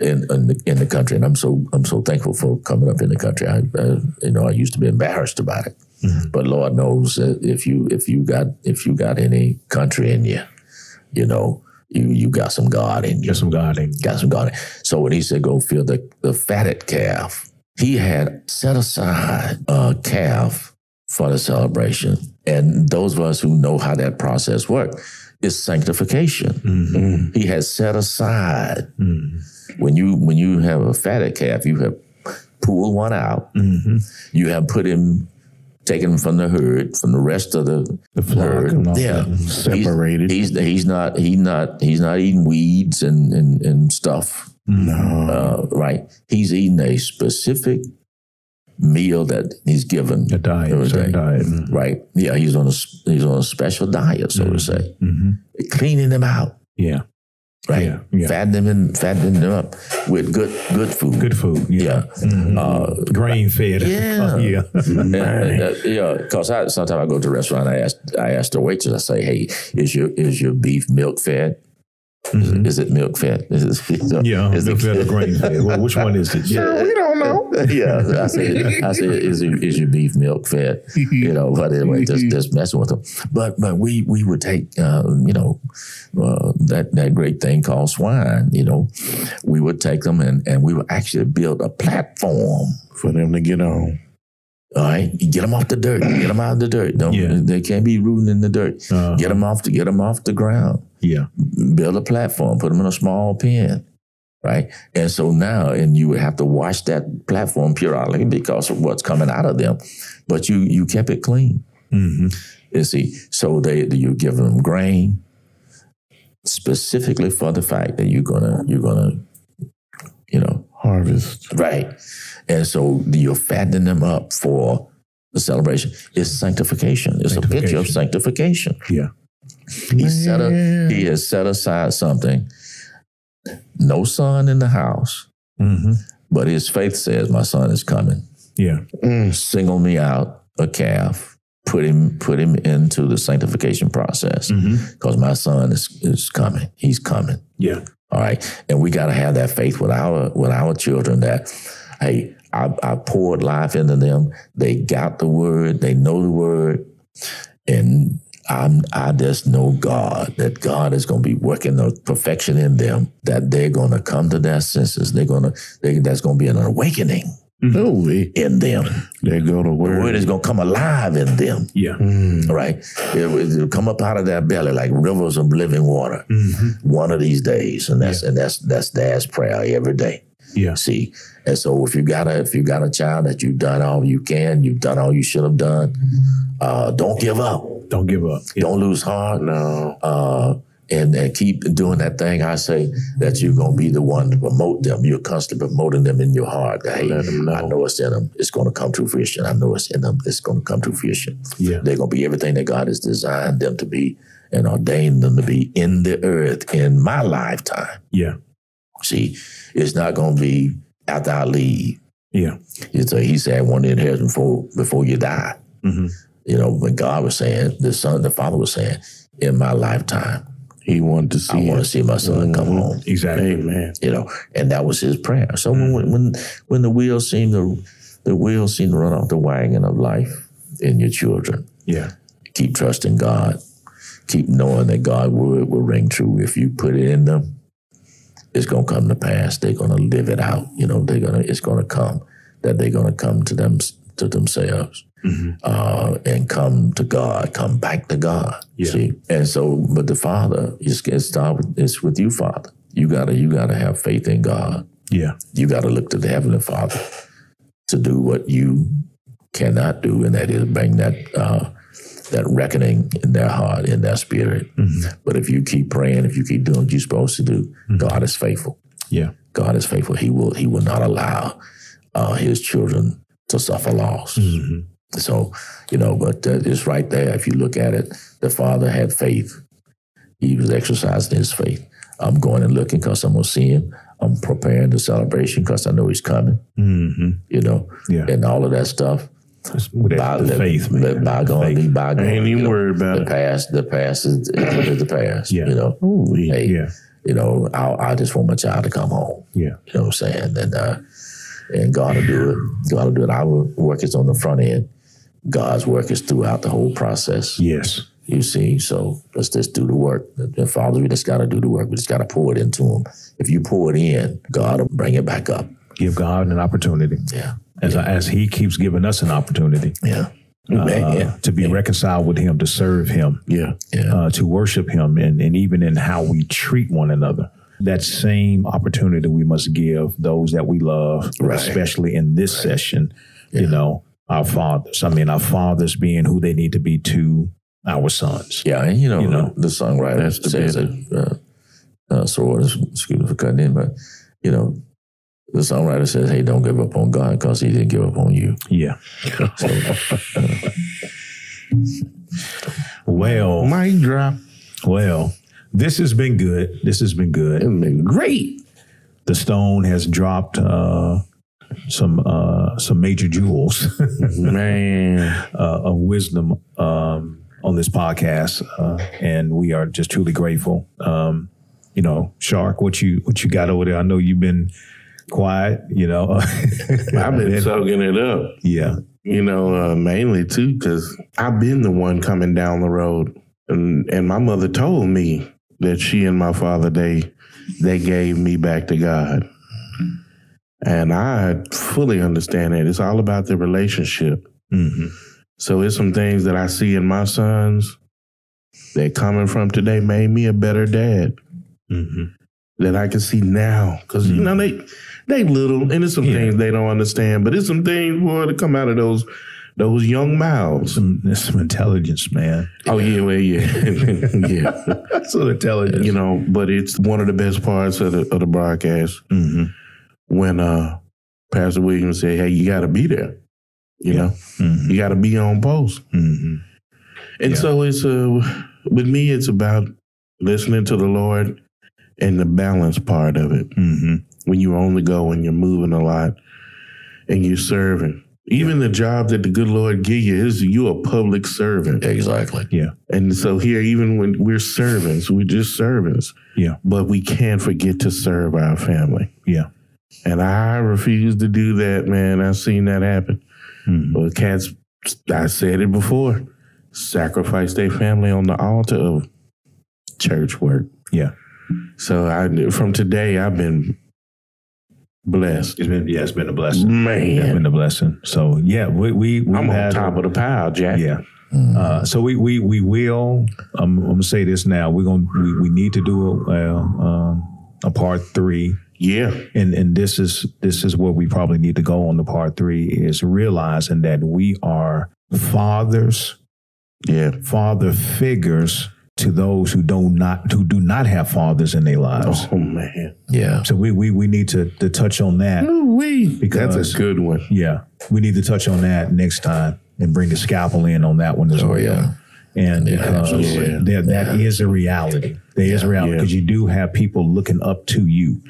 Speaker 3: in in the, in the country, and I'm so I'm so thankful for coming up in the country. I, I you know I used to be embarrassed about it, mm-hmm. but Lord knows if you if you got if you got any country in you, you know you you got some God in you.
Speaker 2: Get some God in.
Speaker 3: Got some God. in. So when he said go fill the the fatted calf, he had set aside a calf for the celebration. And those of us who know how that process works, is sanctification.
Speaker 2: Mm-hmm.
Speaker 3: He has set aside when you when you have a fatted calf, you have pulled one out.
Speaker 2: Mm-hmm.
Speaker 3: You have put him, taken him from the herd, from the rest of the,
Speaker 2: The flock
Speaker 3: herd. Yeah.
Speaker 6: Separated.
Speaker 3: He's, he's he's not he's not he's not eating weeds and and, and stuff.
Speaker 6: No.
Speaker 3: Uh, right? He's eating a specific meal that he's given.
Speaker 2: A diet. diet. Mm-hmm.
Speaker 3: Right? Yeah, he's on a he's on a special diet, so to say,
Speaker 2: Mm-hmm.
Speaker 3: cleaning them out.
Speaker 2: Yeah.
Speaker 3: Right?
Speaker 2: Yeah, yeah.
Speaker 3: Fattening and fattening him up with good good food.
Speaker 2: Good food. Yeah.
Speaker 3: Yeah. Uh,
Speaker 2: Grain fed.
Speaker 3: Yeah.
Speaker 2: yeah.
Speaker 3: and, and, uh, yeah, because I sometimes I go to a restaurant. I ask I ask the waitress. I say, "Hey, is your is your beef milk fed? Is, it, is it milk fed? Is it,
Speaker 2: Mm-hmm. Yeah.
Speaker 3: is
Speaker 2: Milk fed or grain fed. Well, which one is it? Yeah.
Speaker 6: we don't know.
Speaker 3: yeah, I said, I said, is your, is your beef milk fed? You know, but anyway, just just messing with them. But but we we would take uh, you know uh, that that great thing called swine. You know, we would take them and and we would actually build a platform.
Speaker 6: For them to get on.
Speaker 3: All right, you get them off the dirt. Get them out of the dirt. Don't
Speaker 2: Yeah.
Speaker 3: they can't be rooting in the dirt.
Speaker 2: Uh,
Speaker 3: Get them off to get them off the ground.
Speaker 2: yeah.
Speaker 3: Build a platform. Put them in a small pen. Right, and so now, and you would have to wash that platform periodically because of what's coming out of them, but you you kept it clean.
Speaker 2: Mm-hmm.
Speaker 3: You see, so they you give them grain specifically for the fact that you're gonna you're gonna, you know,
Speaker 6: Harvest.
Speaker 3: right, and so you're fattening them up for the celebration. It's sanctification. It's a picture of sanctification.
Speaker 2: Yeah.
Speaker 3: He set a, he has set aside something. No son in the house,
Speaker 2: Mm-hmm.
Speaker 3: but his faith says, "My son is coming."
Speaker 2: Yeah.
Speaker 3: Single me out a calf, put him put him into the sanctification process
Speaker 2: Mm-hmm.
Speaker 3: because my son is is coming. He's coming.
Speaker 2: Yeah.
Speaker 3: All right, and we got to have that faith with our with our children that, hey, I, I poured life into them. They got the word. They know the word, and I'm I just know God that God is going to be working the perfection in them. That they're going to come to their senses. They're going to they, that's going to be an awakening. Mm-hmm.
Speaker 1: No way.
Speaker 3: in them.
Speaker 1: There go the
Speaker 3: The
Speaker 1: word.
Speaker 3: word is going to come alive in them.
Speaker 2: Yeah. Mm.
Speaker 3: Right? It will come up out of their belly like rivers of living water mm-hmm. one of these days. And that's and that's that's dad's prayer every day.
Speaker 2: Yeah.
Speaker 3: See, and so if you got a if you got a child that you've done all you can, you've done all you should have done. Uh, don't give up.
Speaker 2: Don't give up. Yeah.
Speaker 3: Don't lose heart.
Speaker 1: No.
Speaker 3: Uh, and, and keep doing that thing. I say that you're gonna be the one to promote them. You're constantly promoting them in your heart. Hey,
Speaker 1: know.
Speaker 3: I know it's in them. It's gonna come to fruition. I know it's in them. It's gonna come to fruition.
Speaker 2: Yeah.
Speaker 3: They're gonna be everything that God has designed them to be and ordained them to be in the earth in my lifetime.
Speaker 2: Yeah.
Speaker 3: See, it's not gonna be after I leave.
Speaker 2: Yeah.
Speaker 3: It's a, he said, "One inheritance before before you die."
Speaker 2: hmm
Speaker 3: You know, when God was saying, the Son, the Father was saying, "In my lifetime,
Speaker 1: He wanted to see
Speaker 3: I want to see my son come home."
Speaker 2: Exactly.
Speaker 1: Amen.
Speaker 3: You know, and that was his prayer. So when when when the wheels seem to the wheels seem to run off the wagon of life in your children,
Speaker 2: Yeah.
Speaker 3: keep trusting God. Keep knowing that God word will ring true. If you put it in them, it's gonna come to pass. They're gonna live it out. You know, they're gonna it's gonna come that they're gonna come to them to themselves uh, and come to God, come back to God.
Speaker 2: Yeah.
Speaker 3: See, and so, but the Father, it's, it start with, it's with you, Father. You gotta you gotta have faith in God.
Speaker 2: Yeah.
Speaker 3: You gotta look to the Heavenly Father to do what you cannot do, and that is bring that uh, that reckoning in their heart, in their spirit. But if you keep praying, if you keep doing what you're supposed to do, God is faithful.
Speaker 2: Yeah.
Speaker 3: God is faithful. He will He will not allow uh, His children to suffer loss.
Speaker 2: Mhm.
Speaker 3: So you know, but uh, it's right there. If you look at it, the Father had faith. He was exercising His faith. I'm going and looking because I'm gonna see Him. I'm preparing the celebration because I know He's coming.
Speaker 2: hmm
Speaker 3: You know,
Speaker 2: Yeah.
Speaker 3: and all of that stuff. By
Speaker 2: the faith, man.
Speaker 3: Bygone
Speaker 2: Faith.
Speaker 3: be bygone.
Speaker 1: I ain't
Speaker 3: you
Speaker 1: even
Speaker 3: know.
Speaker 1: worried about
Speaker 3: The
Speaker 1: it.
Speaker 3: past, the past is, is the past.
Speaker 2: Yeah.
Speaker 3: You know,
Speaker 1: Ooh,
Speaker 3: hey,
Speaker 2: Yeah.
Speaker 3: you know, I, I just want my child to come home.
Speaker 2: Yeah.
Speaker 3: You know what I'm saying? And uh, and God will do it. God will do it. Our work is on the front end. God's work is throughout the whole process.
Speaker 2: Yes.
Speaker 3: You see, so let's just do the work. The, the Father, we just got to do the work. We just got to pour it into Him. If you pour it in, God will bring it back up.
Speaker 2: Give God an opportunity.
Speaker 3: Yeah,
Speaker 2: As, as he keeps giving us an opportunity
Speaker 3: yeah,
Speaker 2: uh,
Speaker 3: yeah,
Speaker 2: to be reconciled with him, to serve him,
Speaker 1: yeah.
Speaker 3: yeah.
Speaker 2: uh, to worship him, and, and even in how we treat one another. That same opportunity we must give those that we love,
Speaker 3: Right.
Speaker 2: especially in this session, you know, our fathers. I mean, our fathers being who they need to be to our sons.
Speaker 3: Yeah, and you know,
Speaker 2: You know,
Speaker 3: the songwriter
Speaker 1: that's the
Speaker 3: says that. Uh, uh, so excuse me for cutting in, but you know, the songwriter says, "Hey, don't give up on God because He didn't give up on you."
Speaker 2: Yeah.
Speaker 3: So,
Speaker 2: Well,
Speaker 1: Mic drop.
Speaker 2: well, this has been good. This has been good.
Speaker 1: It's been great.
Speaker 2: the stone has dropped uh, some uh, some major jewels
Speaker 1: Man.
Speaker 2: uh, of wisdom um, on this podcast, uh, and we are just truly grateful. Um, you know, Shark, what you what you got over there? I know you've been quiet. You know,
Speaker 1: I've been soaking it up.
Speaker 2: yeah,
Speaker 1: you know, uh, mainly too, because I've been the one coming down the road, and and my mother told me that she and my father they they gave me back to God, and I fully understand that. It's all about the relationship.
Speaker 2: hmm
Speaker 1: So it's some things that I see in my sons that coming from today made me a better dad
Speaker 2: hmm
Speaker 1: that I can see now, because you know they they little, and it's some
Speaker 2: Yeah.
Speaker 1: things they don't understand, but it's some things boy to come out of those those young mouths.
Speaker 2: some there's some intelligence, man.
Speaker 1: Oh yeah, well yeah, yeah.
Speaker 2: some intelligence.
Speaker 1: You know, but it's one of the best parts of the of the broadcast
Speaker 2: hmm
Speaker 1: when uh Pastor Williams said, "Hey, you got to be there." You know,
Speaker 2: hmm
Speaker 1: you got to be on post.
Speaker 2: hmm
Speaker 1: And
Speaker 2: Yeah.
Speaker 1: so it's uh with me, it's about listening to the Lord and the balance part of it.
Speaker 2: hmm
Speaker 1: When you only go when you're moving a lot and you're serving. Even the job that the good Lord give you is you a public servant.
Speaker 3: exactly. Yeah.
Speaker 1: And so here, even when we're servants, we're just servants.
Speaker 2: Yeah.
Speaker 1: But we can't forget to serve our family.
Speaker 2: Yeah.
Speaker 1: And I refuse to do that, man. I've seen that happen.
Speaker 2: hmm
Speaker 1: But cats, I said it before, sacrifice their family on the altar of church work.
Speaker 2: Yeah.
Speaker 1: So I, from today, I've been
Speaker 6: blessed.
Speaker 2: It's been yeah, it's been a blessing. It's
Speaker 6: Man,
Speaker 2: been a blessing. So yeah, we we we
Speaker 6: I'm on
Speaker 2: had
Speaker 6: top of the pile, Jack.
Speaker 2: yeah. Uh, so we we we will. Um, I'm gonna say this now. We're gonna we, we need to do a um, a part three,
Speaker 6: Yeah.
Speaker 2: and and this is this is where we probably need to go on the part three is realizing that we are fathers,
Speaker 6: Yeah.
Speaker 2: father figures to those who do not who do not have fathers in their lives.
Speaker 6: Oh man.
Speaker 3: Yeah.
Speaker 2: So we we we need to to touch on that.
Speaker 6: Ooh-wee.
Speaker 2: Because-
Speaker 6: That's a good one.
Speaker 2: Yeah, we need to touch on that next time and bring the scalpel in on that one as
Speaker 3: Oh,
Speaker 2: well.
Speaker 3: yeah.
Speaker 2: And
Speaker 3: Yeah,
Speaker 2: because
Speaker 3: absolutely.
Speaker 2: there, that is a reality. There is a reality
Speaker 6: Yeah.
Speaker 2: because you do have people looking up to you.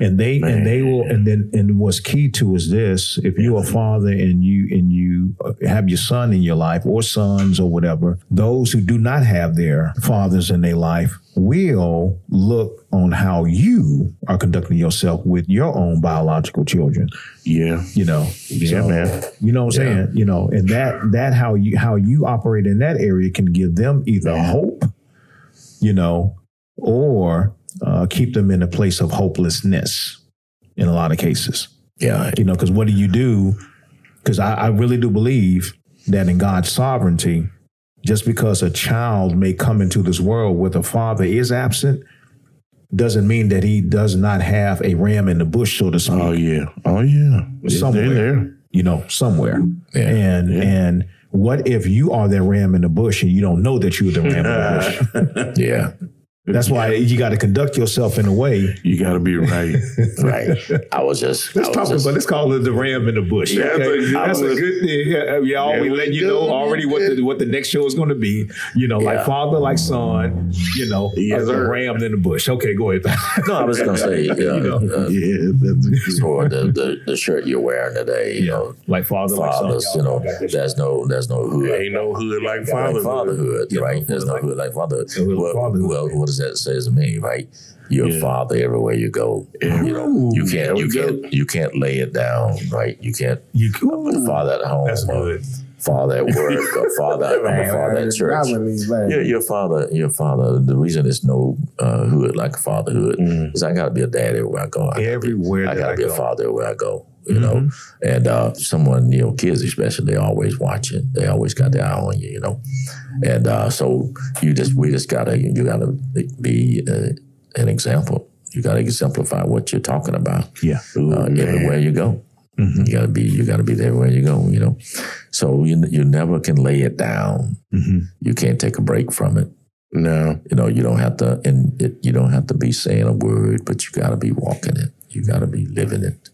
Speaker 2: And they and they will and then and what's key to is this: if you're a father and you and you uh, have your son in your life or sons or whatever, those who do not have their fathers in their life will look on how you are conducting yourself with your own biological children.
Speaker 6: Yeah.
Speaker 2: You know,
Speaker 6: Yeah,
Speaker 2: So,
Speaker 6: man.
Speaker 2: you know what I'm saying? You know, and that that how you how you operate in that area can give them either hope, you know, or uh, keep them in a place of hopelessness in a lot of cases.
Speaker 3: Yeah.
Speaker 2: You know, because what do you do? Because I, I really do believe that in God's sovereignty, just because a child may come into this world where the father is absent, doesn't mean that he does not have a ram in the bush, so to speak
Speaker 6: Oh yeah. Oh yeah.
Speaker 2: Somewhere. You know, somewhere.
Speaker 3: Yeah.
Speaker 2: And
Speaker 6: Yeah.
Speaker 2: and what if you are that ram in the bush and you don't know that you're the ram in the bush?
Speaker 3: Yeah.
Speaker 2: That's why you got to conduct yourself in a way.
Speaker 6: You got to be right.
Speaker 3: Right. I was just.
Speaker 2: Let's
Speaker 3: I was
Speaker 2: talk
Speaker 3: just-
Speaker 2: about. Let's call it the ram in the bush.
Speaker 6: Yeah, that's
Speaker 2: okay?
Speaker 6: a-
Speaker 2: that's a good thing. Yeah, we already
Speaker 6: There
Speaker 2: let you know already what the what the next show is going to be. You know, like father, like son. You know,
Speaker 6: Yes,
Speaker 2: uh, the ram in the bush. Okay, go ahead.
Speaker 3: No, I was going to say, uh,
Speaker 2: You know.
Speaker 3: uh,
Speaker 6: yeah. That's
Speaker 3: for the, the, the shirt you're wearing today, you know,
Speaker 2: like father,
Speaker 3: fathers,
Speaker 2: like
Speaker 3: you know, there's no, there's no hood.
Speaker 6: ain't no hood like
Speaker 3: like fatherhood, right? There's no
Speaker 2: like-
Speaker 3: hood like fatherhood.
Speaker 2: No hood like
Speaker 3: Well,
Speaker 2: fatherhood.
Speaker 3: well, what does that say to me, right? You're
Speaker 6: Yeah.
Speaker 3: father everywhere you go.
Speaker 6: Yeah.
Speaker 3: You know, you can't, you can't, you can't lay it down, right? You can't
Speaker 2: You,
Speaker 3: father at home,
Speaker 2: that's good.
Speaker 3: father at work, or father, or father at church. Your, your father, your father. The reason there's no uh, hood like fatherhood
Speaker 6: Mm.
Speaker 3: is I got to be a dad everywhere I go. I gotta be-
Speaker 2: Everywhere
Speaker 3: I gotta
Speaker 2: I
Speaker 3: be a
Speaker 2: go.
Speaker 3: father everywhere I go. You know, and uh, someone, you know, kids especially, they always watching. They always got their eye on you. You know, and uh, so you just, we just gotta, you gotta be uh, an example. You gotta exemplify what you're talking about
Speaker 2: Yeah.
Speaker 3: uh, everywhere you go.
Speaker 2: Mhm.
Speaker 3: You gotta be, you gotta be there where you go. You know, so you you never can lay it down.
Speaker 2: Mhm.
Speaker 3: You can't take a break from it.
Speaker 6: No.
Speaker 3: You know, you don't have to, and it, you don't have to be saying a word, but you got to be walking it. You got to be living it.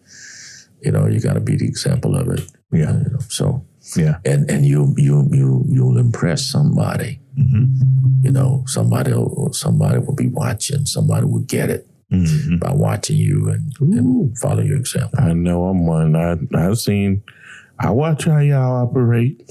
Speaker 3: You know, you got to be the example of it.
Speaker 2: Yeah.
Speaker 3: You know, so
Speaker 2: Yeah.
Speaker 3: and and you you you you'll impress somebody.
Speaker 2: Mhm.
Speaker 3: You know, somebody will, somebody will be watching. Somebody will get it
Speaker 2: Mhm.
Speaker 3: by watching you and, and follow your example.
Speaker 6: I know I'm one. I I've seen. I watch how y'all operate.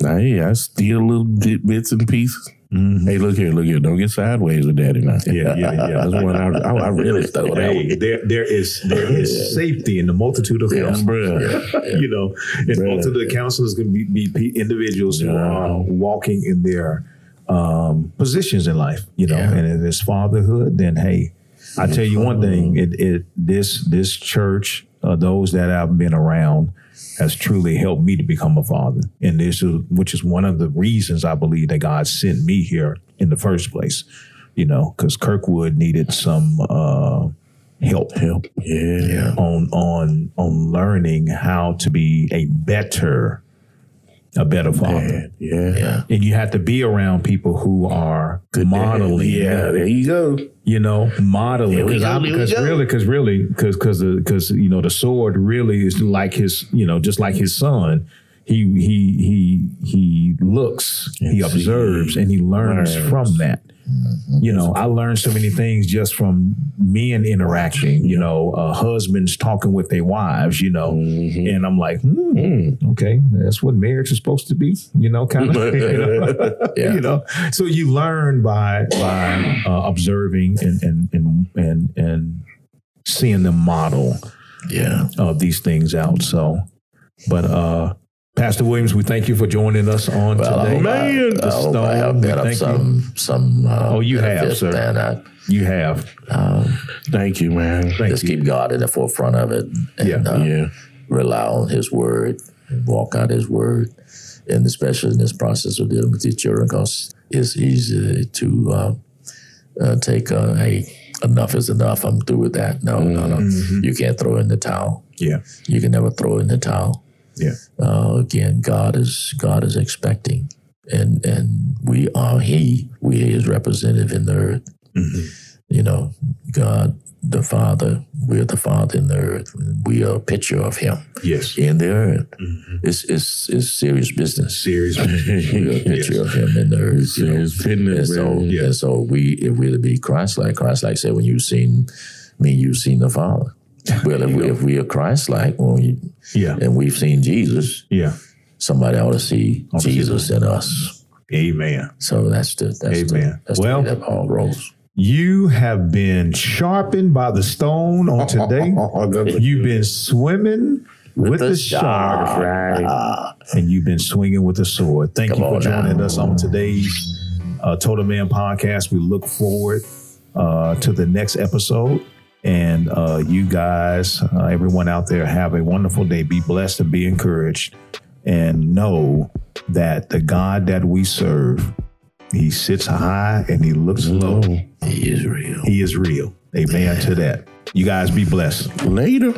Speaker 6: Hey, I steal little bits and pieces.
Speaker 2: Mhm.
Speaker 6: Hey, look here, look here. Don't get sideways with daddy now.
Speaker 2: Yeah, yeah, yeah.
Speaker 6: That's one I, I, I really thought that
Speaker 2: Hey, there, there is there is safety in the multitude of
Speaker 6: Yeah,
Speaker 2: counselors.
Speaker 6: bruh.
Speaker 2: You know, and
Speaker 6: Bruh.
Speaker 2: multitude of counselors can be, be pe- individuals who are walking in their um, positions in life. You know,
Speaker 3: Yeah.
Speaker 2: and if it's fatherhood, then hey, I tell you one thing: it, it this this church, uh, those that I've been around, has truly helped me to become a father, and this is which is one of the reasons I believe that God sent me here in the first place. You know, because Kirkwood needed some uh, help
Speaker 6: Help. Yeah.
Speaker 2: on on on learning how to be a better a better father.
Speaker 6: Dad. Yeah.
Speaker 3: Yeah,
Speaker 2: And you have to be around people who are modeling.
Speaker 6: Yeah. There you go.
Speaker 2: You know, modeling. Because
Speaker 6: go, here
Speaker 2: because really, because really, because because because you know the sword really is like his you know just like his son. He he he he looks, he
Speaker 6: Yes,
Speaker 2: observes, and he learns
Speaker 6: learns.
Speaker 2: from that. You know, I learned so many things just from men interacting. You know, uh, husbands talking with their wives. You know,
Speaker 6: Mhm.
Speaker 2: and I'm like, hmm,
Speaker 6: Mm.
Speaker 2: okay, that's what marriage is supposed to be. You know, kind of. you know?
Speaker 3: Yeah.
Speaker 2: you know so you learn by by uh, observing and and and and and seeing them model
Speaker 3: yeah,
Speaker 2: uh, these things out so but uh Pastor Williams, we thank you for joining us on
Speaker 3: Well,
Speaker 2: today.
Speaker 3: hope,
Speaker 6: Man,
Speaker 3: I, I, hope I have
Speaker 2: Stone,
Speaker 3: been of
Speaker 2: thank you.
Speaker 3: some some. Uh,
Speaker 2: Oh, you have,
Speaker 3: benefit,
Speaker 2: sir.
Speaker 3: And I
Speaker 2: You have.
Speaker 6: Thank you, man.
Speaker 2: Thank
Speaker 3: just
Speaker 2: you.
Speaker 3: keep God in the forefront of it, and
Speaker 2: Yeah.
Speaker 3: uh,
Speaker 6: Yeah.
Speaker 3: rely on His word and walk out His word, and especially in this process of dealing with these children, because it's easy to uh, uh, take uh, hey enough is enough. I'm through with that. No, no, no.
Speaker 2: Mm-hmm.
Speaker 3: You can't throw in the towel.
Speaker 2: Yeah.
Speaker 3: You can never throw in the towel.
Speaker 2: Yeah.
Speaker 3: Uh, again, God is God is expecting, and and we are He. We are His representative in the earth.
Speaker 2: Mm-hmm.
Speaker 3: You know, God the Father. We're the Father in the earth. We are a picture of Him
Speaker 2: Yes.
Speaker 3: in the earth. It's, it's it's serious business.
Speaker 2: Serious. Business.
Speaker 3: We're a picture of Him in the earth. You know?
Speaker 6: Serious business,
Speaker 3: And so.
Speaker 2: Yeah.
Speaker 3: and so we if we to be Christ like Christ like said when you've seen me, you've seen the Father. Well, if we, if we are Christ like, when you,
Speaker 2: Yeah.
Speaker 3: and we've seen Jesus,
Speaker 2: Yeah.
Speaker 3: somebody ought to see
Speaker 2: to see
Speaker 3: Jesus in us.
Speaker 2: Amen.
Speaker 3: So that's the that's
Speaker 2: Amen.
Speaker 3: the that's
Speaker 2: Well-
Speaker 3: the way that all rolls.
Speaker 2: You have been sharpened by the stone on today. You've been swimming with, the,
Speaker 3: the
Speaker 2: shark,
Speaker 6: Right.
Speaker 2: and you've been swinging with the sword. Thank
Speaker 3: Come
Speaker 2: you for joining
Speaker 3: now.
Speaker 2: us on today's uh, Total Man podcast. We look forward uh, to the next episode. And uh, you guys, uh, everyone out there, have a wonderful day. Be blessed and be encouraged. And know that the God that we serve, he sits high and he looks low.
Speaker 3: He is real.
Speaker 2: He is real. Amen to that. You guys be blessed.
Speaker 6: Later.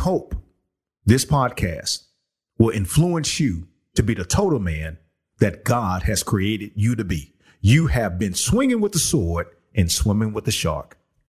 Speaker 2: Hope this podcast will influence you to be the total man that God has created you to be. You have been swinging with the sword and swimming with the shark.